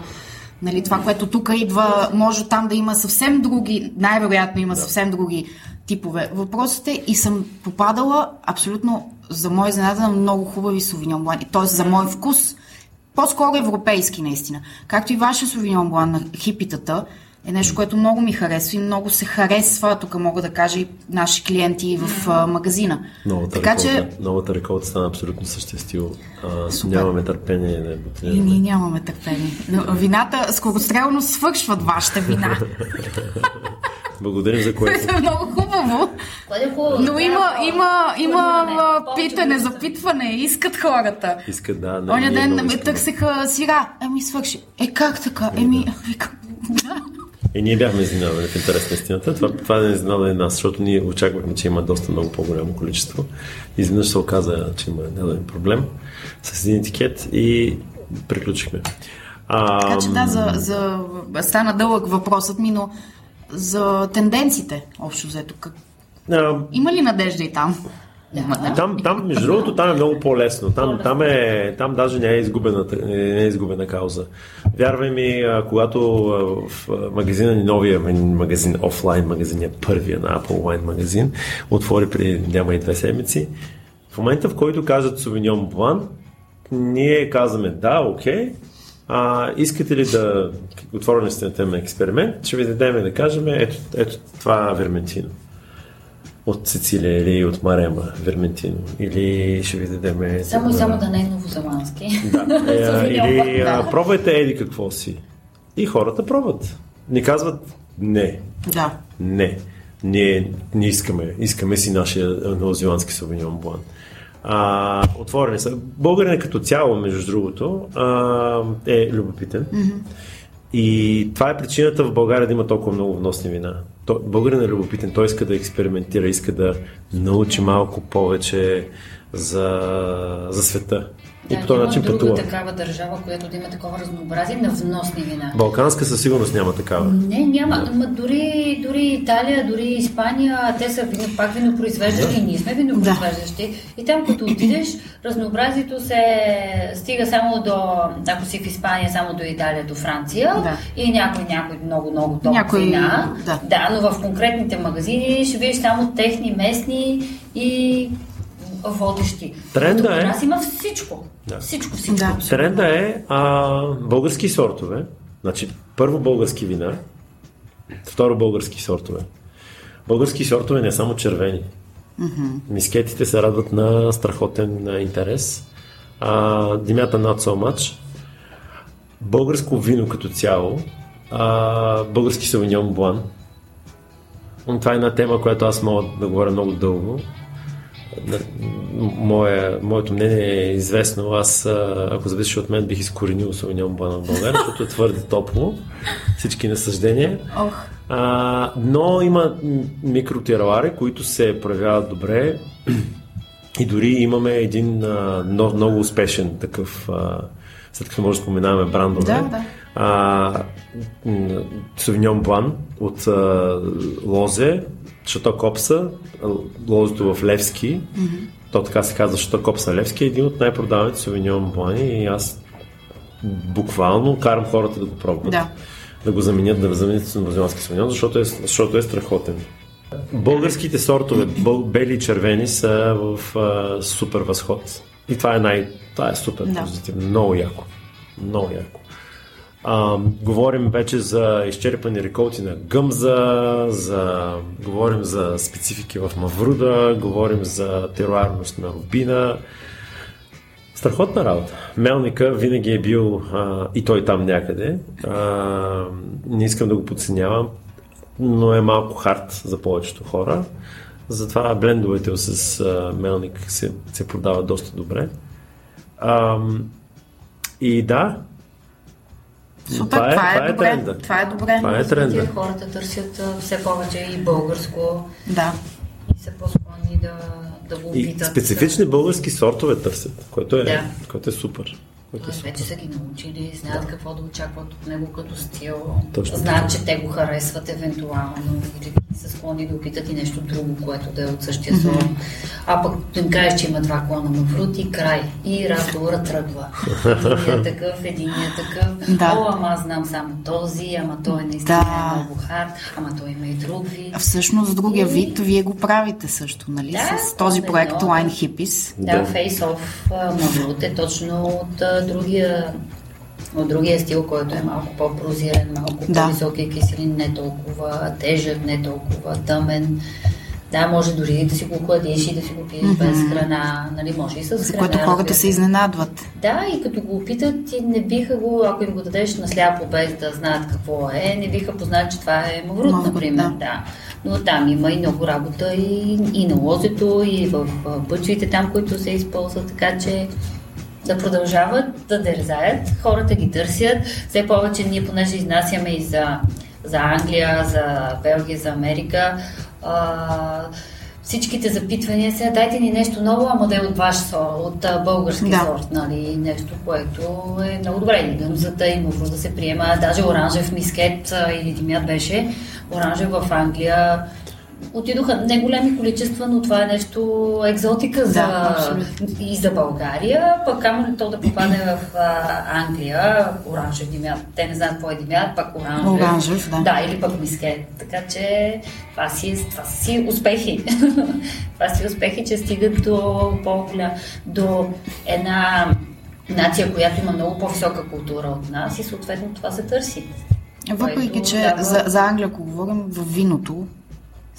S2: Нали, това, което тук идва, може там да има съвсем други, най-вероятно има съвсем други типове въпросите и съм попадала абсолютно за мой изненада на много хубави Совиньон Блани. Т.е. за мой вкус, по-скоро европейски наистина. Както и вашия Совиньон Блан на хипитата е нещо, което много ми харесва и много се харесва, тук мога да кажа и наши клиенти в а, магазина.
S3: Новата,
S2: така
S3: реколта,
S2: че
S3: новата реколта стана абсолютно същия стил. А,
S2: Супер.
S3: нямаме търпение да я
S2: и
S3: бутилираме.
S2: ние нямаме търпение. Но вината скорострелно свършват вашата вина.
S3: Благодарим за което.
S2: много хубаво.
S4: Е хубаво?
S2: Но има, има, има
S4: повече
S2: питане, запитване, искат хората.
S3: Искат да. не,
S2: Оня ден ме търсеха сира. Еми, свърши. Е, как така? Еми, викам, да.
S3: И ние бяхме изненадани в интерес на истината. Това, това не изненада и нас, защото ние очаквахме, че има доста много по-голямо количество. Изведнъж се оказа, че има даден проблем с един етикет и приключихме. А,
S2: Така че да, за, за, стана дълъг въпросът ми, но за тенденциите, общо взето. Как...
S3: а,
S2: Има ли надежда и там? Да.
S3: Там, там, между другото, там е много по-лесно. Там, там, е, там даже не е, изгубена, не е изгубена кауза. Вярвай ми, когато в магазина ни, новия магазин, офлайн магазин, е първия на Apple Wine магазин, отвори преди няма и две седмици. В момента, в който кажат Sauvignon Blanc, ние казваме да, окей, а, искате ли да отворим сте на тема експеримент, ще ви дадем да кажем, ето, ето това Верментино от Сицилия или от Марема, Верментино. Или ще ви дадем...
S4: Само и
S3: а,
S4: само да не е новозеландски.
S3: Да. Е, а, или а, пробвайте еди какво си. И хората пробват. Не казват не,
S2: да.
S3: не. Ние не искаме. Искаме си нашия новозеландски Sauvignon Блан. А, отворени са. Българин като цяло, между другото, а, е любопитен. И това е причината в България да има толкова много вносни вина. Българин е любопитен, той иска да експериментира, иска да научи малко повече за, за света. И
S4: Да,
S3: по този начин
S4: друга
S3: пътува.
S4: такава държава, която да има такова разнообразие на вносни вина.
S3: Балканска със сигурност няма такава.
S4: Не, няма. Ама дори, дори Италия, дори Испания, те са вино, пак винопроизвеждащи и ние сме винопроизвеждащи. И там като отидеш, разнообразието се стига само до, ако си в Испания, само до Италия, до Франция
S2: Да.
S4: и някой, някой много, много топ
S2: Някой-
S4: вина.
S2: да.
S4: да, но в конкретните магазини ще видиш само техни, местни и водещи.
S3: Тренда
S4: Докато
S3: е-
S4: нас има всичко.
S3: Да.
S4: Всичко, всичко.
S2: Да.
S3: Тренда е а, български сортове. Значи, първо български вина, второ български сортове. Български сортове не само червени. Мискетите се радват на страхотен интерес. А, димята so much. Българско вино като цяло. А, български савиньон блан. Това е една тема, която аз мога да говоря много дълго. Мое, моето мнение е известно. Аз, ако зависеше от мен, бих изкоренил Савиньон Блана в България, защото е твърде топло. Всички насъждения.
S2: Ох,
S3: А, но има микротируари, които се проявяват добре и дори имаме един а, много, много успешен такъв, а, след като може да споменаваме брандове,
S2: Да, да.
S3: а, Сувиньон Блан от а, Лозе, Шато Копса, а, лозето в Левски, то така се казва Шато Копса Левски, е един от най-продаваните Сувиньон Блани и аз буквално карам хората да го пробват
S2: да.
S3: да го заменят, да заменят с новозеландски свиньон, защото е, защото е страхотен. Българските сортове, бели и червени, са в а, супер възход. И това е най... Това е супер
S2: Да.
S3: позитивно. Много яко. Много яко. А, говорим вече за изчерпани реколти на гъмза, за, говорим за специфики в Мавруда, говорим за теруарност на рубина. Страхотна работа. Мелника винаги е бил а, и той там някъде. А, не искам да го подценявам, но е малко хард за повечето хора. Затова блендовете с а, мелник се, се продават доста добре. Ам, и да,
S2: Супер, това е, това е, това е добре.
S3: тренда.
S2: Това е добре.
S3: Това е тренда.
S4: Хората търсят все повече и българско
S2: Да.
S4: и са по-склонни да, да го
S3: И
S4: опитат.
S3: специфични български сортове търсят, което е,
S4: Да.
S3: което е супер. Което е
S4: Тоест,
S3: супер.
S4: вече са ги научили, знаят какво да очакват от него като стил,
S3: Точно
S4: знаят,
S3: така.
S4: че те го харесват евентуално или са склонни да опитат и нещо друго, което да е от същия сорт. А пък да им кажеш, че има два клона маврут и край. И разговорът тръгва. Единият такъв, единият такъв.
S2: Да.
S4: О, ама аз знам само този, ама той наистина
S2: Да.
S4: е много хард, ама той има и друг вид.
S2: А всъщност другия вид вие го правите също, нали?
S4: Да,
S2: с този проект Line Hippies.
S4: Да,
S3: Да.
S4: Face Off Маврут е точно от другия от другия стил, който е малко по-прозирен, малко
S2: Да.
S4: по-високи киселин, не толкова тежък, не толкова тъмен. Да, може дори да си го кладиш и да си го пиеш без храна, нали, може и с
S2: За
S4: храна.
S2: което хората се изненадват.
S4: Да, и като го опитат, и не биха го, ако им го дадеш на сляпо без да знаят какво е, не биха познали, че това е маврут, например.
S2: да.
S4: Да. Но там има и много работа и, и на лозето, и в бъчвите там, които се използват, така че да продължават да дързаят, хората ги търсят. Все повече ние, понеже изнасяме и за, за Англия, за Белгия, за Америка, а, всичките запитвания сега, дайте ни нещо ново, ама да е от ваш сорт, от а, български
S2: Да.
S4: сорт, нали, нещо, което е много добре. И гъмзата и мавро да се приема, даже оранжев мискет а, или димят беше, оранжев в Англия. Отидоха не големи количества, но това е нещо екзотика за,
S2: Да, абсолютно.
S4: и за България, пък камо ли то да попадне в а, Англия, оранжев димят, те не знаят какво е димят, пък оранжев.
S2: Оранжев, да.
S4: Да, или пък мискет. Така че това си, това си успехи. това си успехи, че стигат до по-голям, до една нация, която има много по-висока култура от нас и съответно това се търси.
S2: Въпреки, че
S4: дава-
S2: за, за Англия, ако говорим, в виното,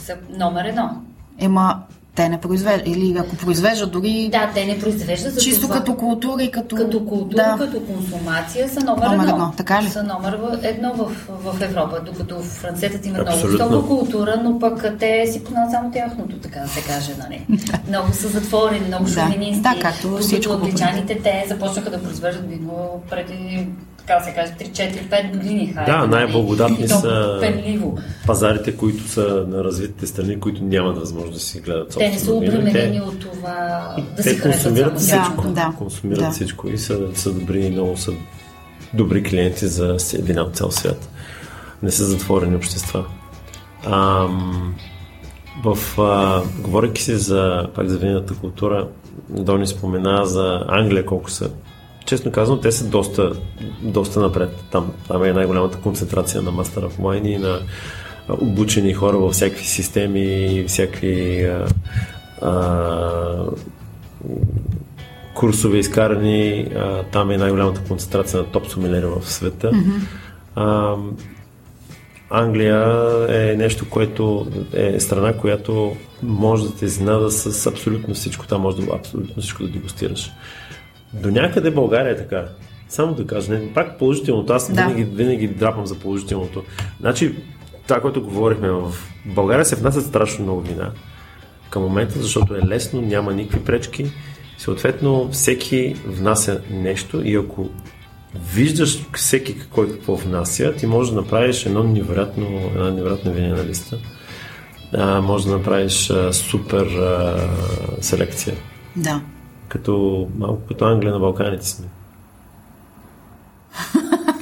S4: Са номер едно.
S2: ема те не произвеждат. Или ако произвеждат дори
S4: Да, те не произвеждат за
S2: чисто
S4: това.
S2: като култура и като...
S4: Като култура,
S2: да.
S4: като консумация са номер,
S2: Номер
S4: едно.
S2: едно, така ли?
S4: Са номер в- едно в, в Европа, докато французите имат много висока култура, но пък те си познават само тяхното, така да се каже, нали? много са затворени, много
S2: Да.
S4: шовинисти.
S2: Да, както
S4: докато
S2: всичко
S4: англичаните, те започнаха да произвеждат вино преди, така да се каже, 3-4-5 години. Хайде,
S3: Да,
S4: нали?
S3: най-благодатни са
S4: Пенливо.
S3: пазарите, които са на развитите страни, които нямат възможност да си гледат
S4: Те не са обременени от това да
S3: те
S4: си
S3: консумират всичко.
S2: Да,
S3: Консумират
S2: да.
S3: всичко и са, са добри и много са добри клиенти за вина от цял свят. Не са затворени общества. Ам, в, а, говорейки си за, пак за винната култура, Дони спомена за Англия колко са. Честно казвам, те са доста, доста напред. Там, там е най-голямата концентрация на Master of Wine и на обучени хора във всякакви системи, всякакви а, а, курсове изкарани. А, там е най-голямата концентрация на топ сомелери в света. А, Англия е нещо, което е страна, която може да те изненада с абсолютно всичко. Там може да абсолютно всичко да дегустираш. До някъде България е така. Само да кажа, не, пак положителното. Аз
S2: Да.
S3: винаги, винаги драпам за положителното. Значи, това, което говорихме, в България се внасят страшно много вина към момента, защото е лесно, няма никакви пречки. Съответно, всеки внася нещо и ако виждаш всеки кой какво внася, ти можеш да направиш едно невероятно, една невероятна винена листа. А, може да направиш а, супер а, селекция.
S2: Да.
S3: Като, малко като Англия на Балканите сме.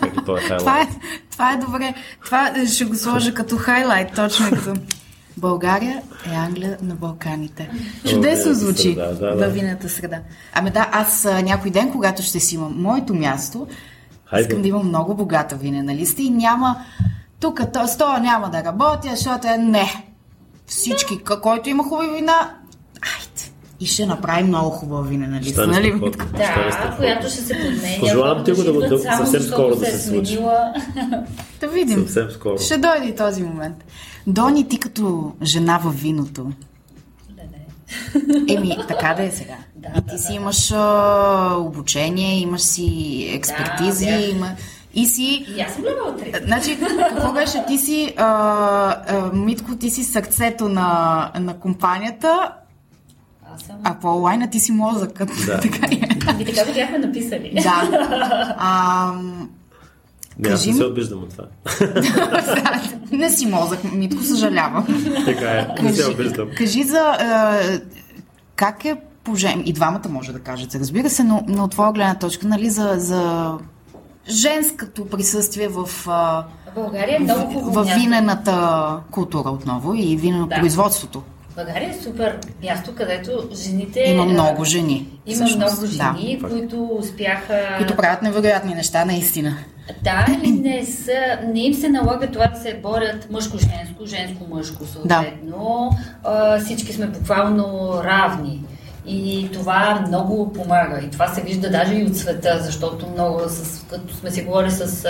S3: как е това е
S2: Това е, това е добре. Това ще го сложа като хайлайт, точно като България е Англия на Балканите. Чудесно звучи
S3: среда, да, да.
S2: във вината среда. Ами да, аз някой ден, когато ще си имам моето място,
S3: Хайде.
S2: искам да имам много богата винена листа и няма... Тук с това няма да работя, защото е не. Всички, който има хубави вина. И ще направим много хубава винена листа, нали?
S4: Да, която ще се подменя.
S3: Пожелавам ти го да го- да- съвсем скоро да се
S4: е
S3: случи.
S4: сменила.
S2: Да видим.
S3: Съвсем скоро.
S2: Ще дойде и този момент. Дони, ти като жена във виното.
S4: Не, не.
S2: Еми, така да е сега.
S4: Да,
S2: и
S4: да,
S2: ти си имаш а, обучение, имаш си експертизи,
S4: Да,
S2: има, И си...
S4: И аз съм 3.
S2: Значи, какво беше? Ти си, а, а, Митко, ти си сърцето на, на компанията. А по онлайна ти си мозъкът.
S3: Да.
S2: така е.
S4: Ами така го бяхме написали.
S2: Да. А,
S3: Не, аз
S2: Кажи
S3: не се обиждам от това.
S2: не си мозък, Митко, съжалявам.
S3: така е, не се обиждам.
S2: Кажи за а, как е положение, и двамата може да кажете, разбира се, но, но от твоя гледна точка, нали, за, за женското присъствие в,
S4: България е много
S2: в
S4: място.
S2: винената култура отново и виненопроизводството.
S4: България е супер място, където жените...
S2: Има много жени.
S4: Има
S2: всъщност.
S4: много жени,
S3: Да.
S4: които успяха...
S2: Които правят невероятни неща, наистина.
S4: Да, и не, са, не им се налага това да се борят мъжко-женско, женско-мъжко съответно. А, всички сме буквално равни. И това много помага. И това се вижда даже и от света, защото много, с, като сме си говорили с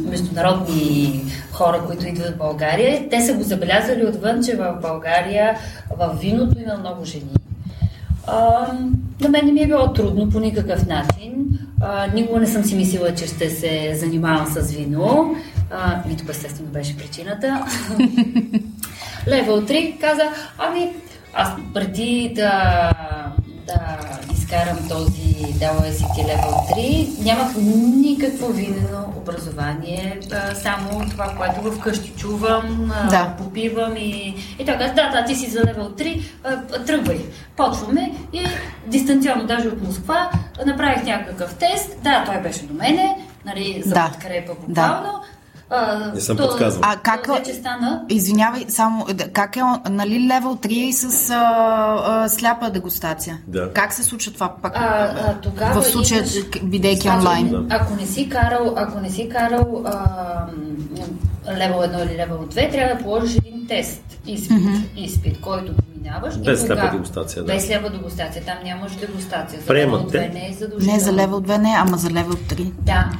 S4: международни хора, които идват в България, те са го забелязали отвън, че в България в виното има много жени. А, на мен ми е било трудно по никакъв начин. А, никога не съм си мислила, че ще се занимавам с вино. А, тук естествено беше причината. Левел 3 каза, ами аз преди да, да изкарам този WSET Level 3, нямах никакво винено образование, само това, което вкъщи чувам,
S2: Да.
S4: попивам и, и така, да, да, ти си за левел 3, а, тръгвай. Почваме и дистанционно, даже от Москва, направих някакъв тест, да, той беше до мене, нали, за
S2: Да.
S4: подкрепа буквално. А,
S3: Не съм
S4: то-
S3: подсказал.
S2: А как-
S4: то вече стана
S2: Извинявай, само да, как е, нали, левел 3 и с а, а, сляпа дегустация?
S3: Да.
S2: Как се случва това пак?
S4: А, а, тогава
S2: в случая,
S4: имаш-
S2: бидейки
S4: Значи,
S2: онлайн.
S4: Ако не си карал, ако не си карал а, левел 1 или левел 2, трябва да положиш един тест, изпит, изпит който минаваш.
S3: Без сляпа
S4: тогава-
S3: дегустация, да.
S4: Без сляпа дегустация, там нямаш дегустация. За
S3: Приемат
S4: левел
S3: те?
S4: 2 не е задължително.
S2: Не за левел 2 не, ама за левел 3.
S4: Да,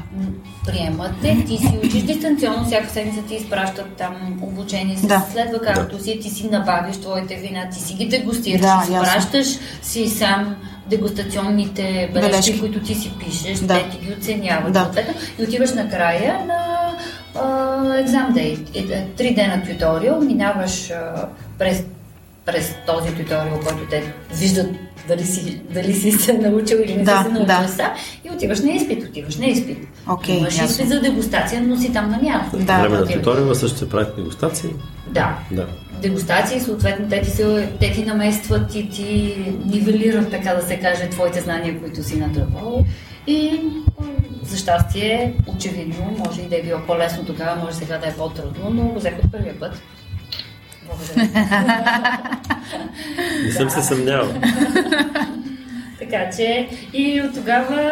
S4: приемат те, ти си учиш дистанционно, всяка седмица ти изпращат там обучение, се
S2: Да.
S4: следва както си, ти си набавиш твоите вина, ти си ги дегустираш,
S2: Да,
S4: изпращаш си сам дегустационните бележки,
S2: Бележки.
S4: които ти си пишеш,
S2: Да.
S4: те ти ги оценяват,
S2: Да.
S4: съответно, и отиваш накрая на екзам дей. Е, Три дена туториал, минаваш а, през през този туториал, който те виждат дали си, дали си се научил или не
S2: Да,
S4: си се научил
S2: да.
S4: и отиваш на изпит, отиваш на изпит.
S2: Окей,
S4: Имаш
S2: ясно.
S4: изпит за дегустация, но си там на място.
S2: Да.
S3: Време на туториала също се правят дегустации.
S4: Да.
S3: Да.
S4: Дегустации, съответно, те ти, се, те ти наместват и ти нивелират, така да се каже, твоите знания, които си натрупал. И за щастие, очевидно, може и да е било по-лесно тогава, може сега да е по-трудно, но го взех от първия път. Благодаря.
S3: Не съм се съмнявал.
S4: така че и от тогава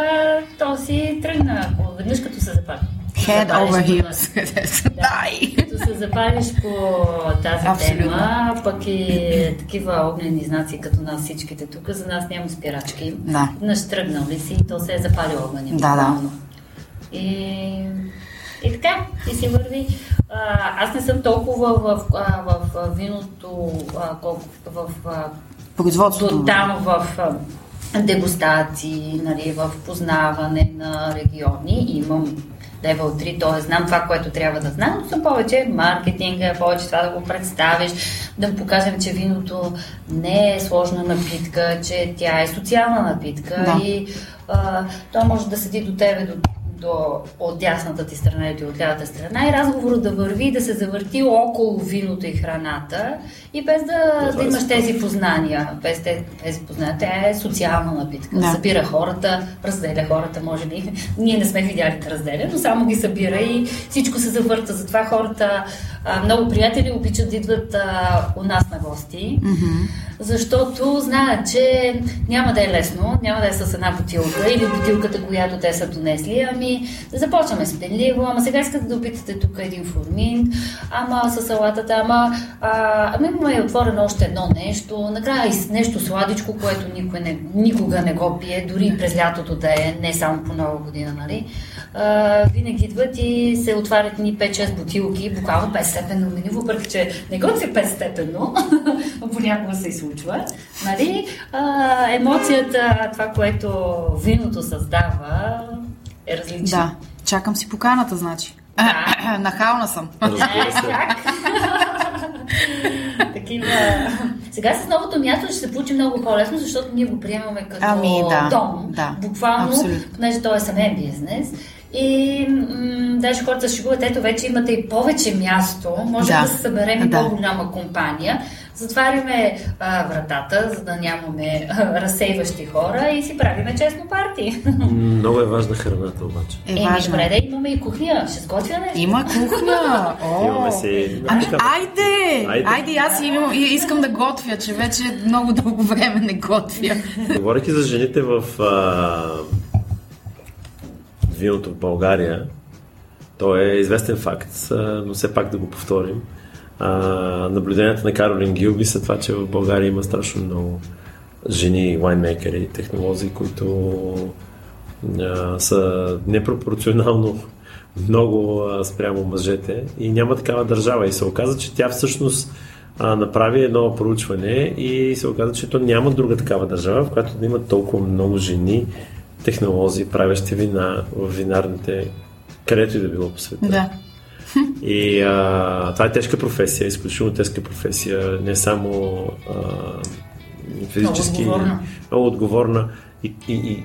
S4: то си тръгна. Веднъж като се запали.
S2: Head over heels. Дай!
S4: Като се запалиш по тази
S2: Абсолютно.
S4: тема, пък и такива огнени знаци като нас всичките тук, за нас няма спирачки.
S2: Да.
S4: Веднъж тръгнал ли си, то се е запалил огъня.
S2: Да, да.
S4: И, и така, и си върви. Аз не съм толкова в, а, в виното, колкото в
S2: Производството.
S4: там в дегустации, нали, в познаване на региони. Имам Level 3, т.е. знам това, което трябва да знам, но съм повече маркетинга, повече това да го представиш, да покажем, че виното не е сложна напитка, че тя е социална напитка
S2: Да.
S4: и а, то може да седи до тебе, до до, от дясната ти страна или от лявата страна и разговорът да върви и да се завърти около виното и храната и без да, да имаш тези познания. Без те- тези познания. Тя е социална напитка.
S2: Да.
S4: Събира хората, разделя хората, може би. Ние не сме видяли да разделя, но само ги събира и всичко се завърта. Затова хората, много приятели обичат да идват а, у нас на гости, защото знаят, че няма да е лесно, няма да е с една бутилка или бутилката, която те са донесли, ами да започваме с пенливо, ама сега искате да опитате тук един формин, ама с салатата, ама, а, ами имаме отворено още едно нещо, накрая и нещо сладичко, което никой не, никога не го пие, дори през лятото да е, не само по нова година, нали? А, винаги идват и се отварят ни 5-6 бутилки, буквално 5 степенно меню, въпреки че не готви 5 степенно, понякога се и случва. Нали? А, емоцията, това, което виното създава, е различно.
S2: Да. Чакам си поканата, значи.
S4: Да.
S2: Нахална съм.
S3: Разбира се.
S4: Как? Такива. Сега с новото място ще се получи много по-лесно, защото ние го приемаме като
S2: Ами, да,
S4: дом.
S2: да,
S4: Буквално,
S2: абсолютно.
S4: понеже той е самен бизнес. И м- даже хората се шегуват, ето вече имате и повече място, може да,
S2: Да.
S4: се съберем и
S2: Да.
S4: по-голяма компания. Затваряме а, вратата, за да нямаме а, разсейващи хора и си правиме честно парти.
S3: Много е важна храната обаче.
S2: Е,
S4: Еми,
S2: важно.
S4: добре, да имаме и кухня. Ще сготвя нещо.
S2: Има кухня. О.
S3: Имаме си...
S2: Ами, айде!
S3: Айде.
S2: Айде, аз имам, искам да готвя, че вече много дълго време не готвя.
S3: Говорейки за жените в а, виното в България, то е известен факт, но все пак да го повторим. Наблюденията на Каролин Гилби са това, че в България има страшно много жени, вайнмейкери, технолози, които са непропорционално много спрямо мъжете и няма такава държава. И се оказа, че тя всъщност направи едно проучване и се оказа, че то няма друга такава държава, в която да има толкова много жени, технолози, правещи вина в винарните, където и да било по света.
S2: Да.
S3: И а, това е тежка професия, изключително тежка професия, не само а, физически,
S4: Много отговорна.
S3: много отговорна и, и, и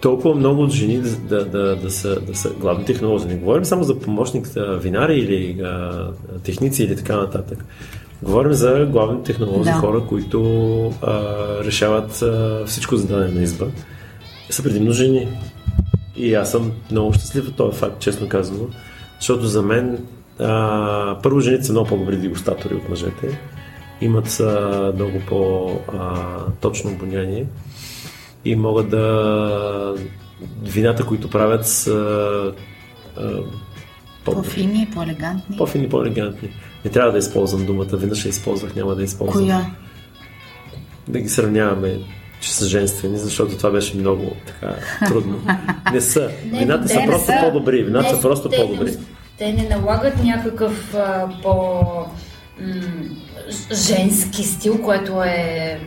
S3: толкова много от жени да, да, да, да, са, да са главни технолози. Не говорим само за помощник винари или а, техници или така нататък. Говорим за главни технолози,
S2: Да.
S3: хора, които а, решават а, всичко за дадена изба. Са предимно жени. И аз съм много щастлив от този факт, честно казано, защото за мен а, първо жените са много по-добри дегустатори от мъжете, имат а, много по-точно обоняние и могат да вината, които правят са а.
S2: По-фини, по-елегантни.
S3: по-фини, по-елегантни. Не трябва да използвам думата, веднъж я използвах, няма да използвам.
S2: Коя?
S3: Да ги сравняваме, че са женствени, защото това беше много така трудно. Не са. Вината са просто
S4: са.
S3: по-добри. Вината
S4: Не,
S3: са просто
S4: те
S3: по-добри.
S4: Не, те не налагат някакъв а, по м, ж- женски стил, което е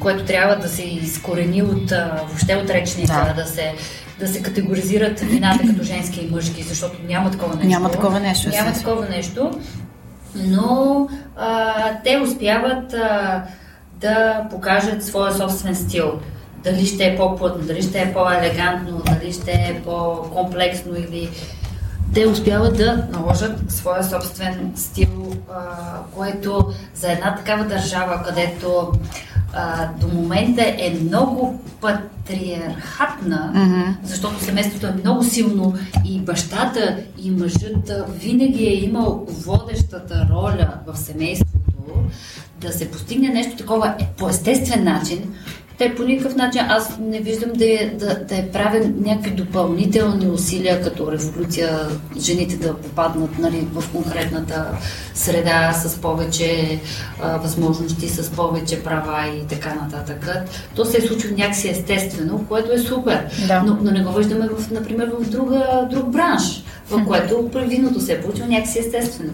S4: което трябва да се изкорени от а, въобще от речника,
S2: Да.
S4: да. се да се категоризират вината като женски и мъжки, защото няма такова нещо.
S2: Няма такова нещо,
S4: Няма такова нещо. Но а, те успяват а, да покажат своя собствен стил. Дали ще е по-плътно, дали ще е по-елегантно, дали ще е по-комплексно или те успяват да наложат своя собствен стил, а, което за една такава държава, където а, до момента е много патриархатна,
S2: Мгм.
S4: защото семейството е много силно и бащата и мъжът винаги е имал водещата роля в семейството, да се постигне нещо такова е, по естествен начин, те по никакъв начин аз не виждам да е, да, да е правен някакви допълнителни усилия като революция, жените да попаднат нали, в конкретната среда с повече а, възможности, с повече права и така нататък. То се е случило някакси естествено, което е супер.
S2: Да.
S4: Но, но не го виждаме, в, например, в друга, друг бранш, в което виното се е получило някакси естествено.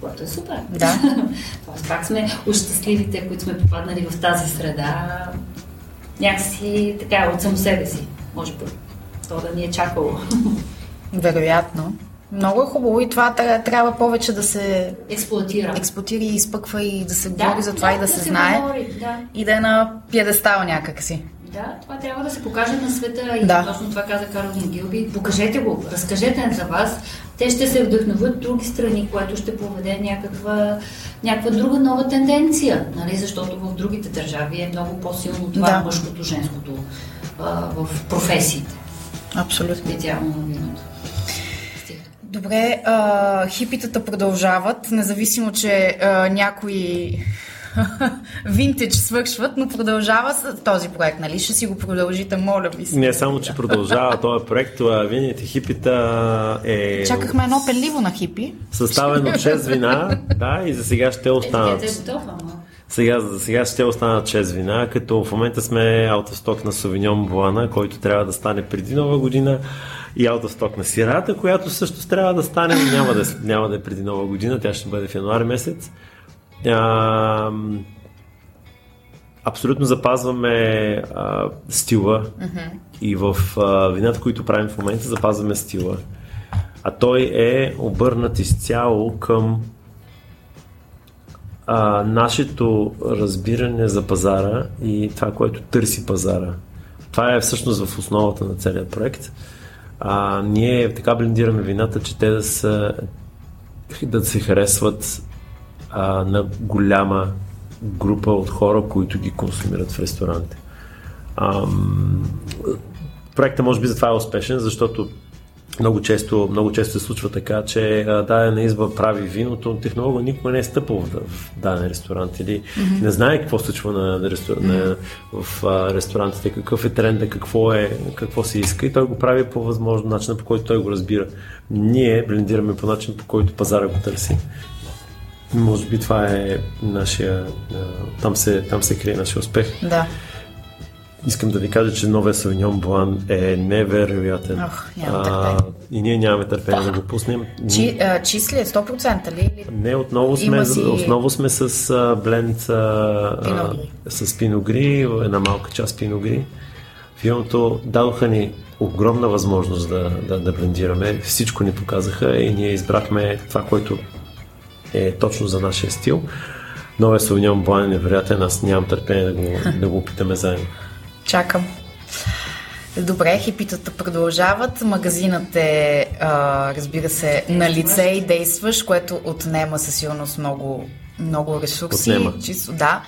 S4: Което е супер.
S2: Да.
S4: Тоест, пак сме щастливите, които сме попаднали в тази среда, някакси така от само себе си, може би. То да ни е чакало.
S2: Вероятно. Много е хубаво и това тря- трябва повече да се
S4: Експлуатира.
S2: експлуатира и изпъква и да се говори за това
S4: да,
S2: и да, се знае.
S4: Говори, да.
S2: И да е на пиедестал някакси.
S4: Да, това трябва да се покаже на света и
S2: Да.
S4: точно това каза Каролин Гилби. Покажете го, разкажете за вас. Те ще се вдъхновят други страни, което ще поведе някаква, някаква друга нова тенденция, нали? защото в другите държави е много по-силно това
S2: Да.
S4: мъжкото, женското а, в професиите,
S2: Абсолютно.
S4: специално на виното.
S2: Добре, а, хипитата продължават, независимо, че а, някои винтедж свършват, но продължава с този проект, нали? Ще си го продължите, моля ви се.
S3: Не само, че продължава този проект, а вините хипита е
S2: Чакахме едно пеливо на хипи.
S3: съставен от 6 вина, да, и за сега ще останат.
S4: Е готов, ама.
S3: Сега, за сега ще останат 6 вина, като в момента сме stock на Sauvignon Блана, който трябва да стане преди нова година и stock на Сирата, която също трябва да стане, но няма да, е- няма да е преди нова година, тя ще бъде в януари месец. А, абсолютно запазваме а, стила и в а, вината, които правим в момента, запазваме стила. а той е обърнат изцяло към а, нашето разбиране за пазара и това, което търси пазара. Това е всъщност в основата на целият проект. А, ние така блендираме вината, че те да, са, да се харесват а, на голяма група от хора, които ги консумират в ресторанти. Ам, проектът може би затова е успешен, защото много често, много често се случва така, че дадена изба прави виното, но технолога никога не е стъпал в, в даден ресторант или mm-hmm. не знае какво случва на, рестор... mm-hmm. на, в а, ресторантите, какъв е тренда, какво, е, какво се иска и той го прави по възможно начин, по който той го разбира. Ние блендираме по начин, по който пазара го търси. Може би това е нашия... Там се, там се крие нашия успех.
S2: Да.
S3: Искам да ви кажа, че новия Савиньон Блан е невероятен.
S2: Ох, а,
S3: и ние нямаме търпение да го пуснем.
S2: Чи, а, числи е 100% ли?
S3: Не, отново сме, си... отново сме с а, бленд а, с пиногри, една малка част пиногри. Филмото дадоха ни огромна възможност да, да, да блендираме. Всичко ни показаха и ние избрахме това, което е точно за нашия стил. Новия Савиньон Блан е невероятен, аз нямам търпение да го, да го опитаме заедно.
S2: Чакам. Добре, хипитата продължават. Магазинът е, а, разбира се, на лице и действаш, което отнема със сигурност много, много ресурси.
S3: Отнема.
S2: Чисто, да.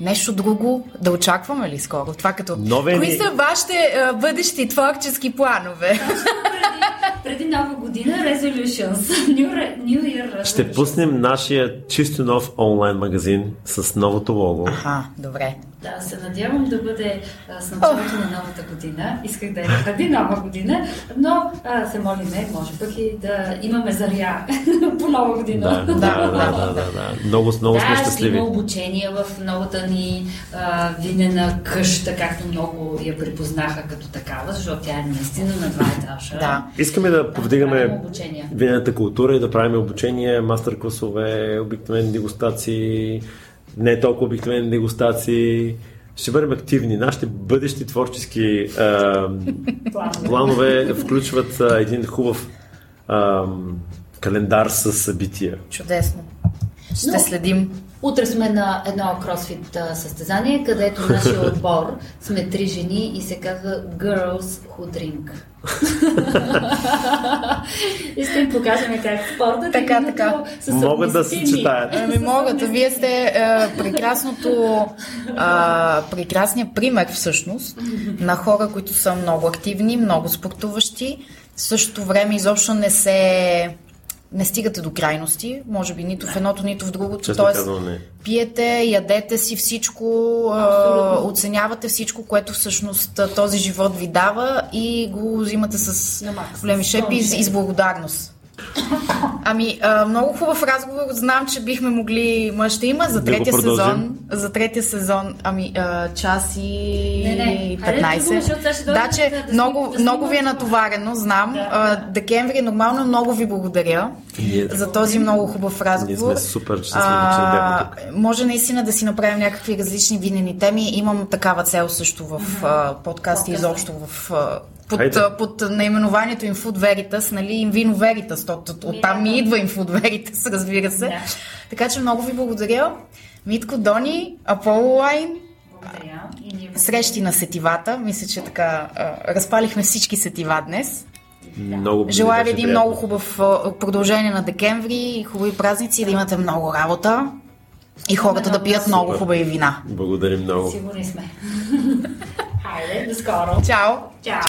S2: Нещо друго да очакваме ли скоро? Това като...
S3: Нове
S2: Кои са вашите а, бъдещи творчески планове?
S4: преди нова година Resolutions. New, New Year Resolutions.
S3: Ще пуснем нашия чисто нов онлайн магазин с новото лого.
S2: Аха, добре.
S4: Да, се надявам да бъде а, с началото на новата година. Исках да е преди нова година, но а, се молиме, може пък и да имаме заря по нова година.
S3: Да, да, да, да, да, да. Много, много сме
S4: да,
S3: щастливи.
S4: Да, има обучение в новата ни а, винена къща, както много я припознаха като такава, защото тя е наистина на два етажа.
S2: Да.
S3: Искаме да повдигаме винената култура и да правим обучение, мастер-класове, обикновени дегустации, не толкова обикновени дегустации. Ще бъдем активни. Нашите бъдещи творчески а, планове включват а, един хубав а, календар с събития.
S2: Чудесно. Ще Но, следим.
S4: Утре сме на едно кросфит състезание, където нашия отбор сме три жени и се казва Girls Who Drink. и ще им покажем как спорта
S2: така, така.
S3: Могат да се читаят.
S2: Ами могат. Вие сте е, прекрасното, е, прекрасният пример всъщност на хора, които са много активни, много спортуващи. В същото време изобщо не се не стигате до крайности, може би нито в едното, нито в другото.
S3: Тоест,
S2: пиете, ядете си всичко, а, оценявате всичко, което всъщност този живот ви дава и го взимате с големи шепи и с благодарност. Ами, а, много хубав разговор. Знам, че бихме могли. Ма ще има за третия да сезон. За третия сезон, ами, а, час и не, не. 15.
S4: да,
S2: да, че да, много, да, много ви е натоварено, знам. Да, а, декември нормално много ви благодаря
S3: yeah.
S2: за този много хубав разговор.
S3: Ние сме супер че бяхме тук.
S2: Може наистина да си направим някакви различни винени теми. Имам такава цел също в а, подкаст и изобщо в под, под наименованието им Food Veritas, нали, им Vino Veritas, от, от там ми идва им Food Veritas, разбира се. Да. Така че много ви благодаря. Митко, Дони, Аполо Лайн, срещи на сетивата. Мисля, че така разпалихме всички сетива днес.
S3: Много
S2: Желая ви един много хубав продължение на декември, хубави празници, да имате много работа и хората да пият много хубави вина.
S3: Благодарим много.
S4: Сигурни сме. Хайде, до скоро.
S2: Чао.
S4: Чао.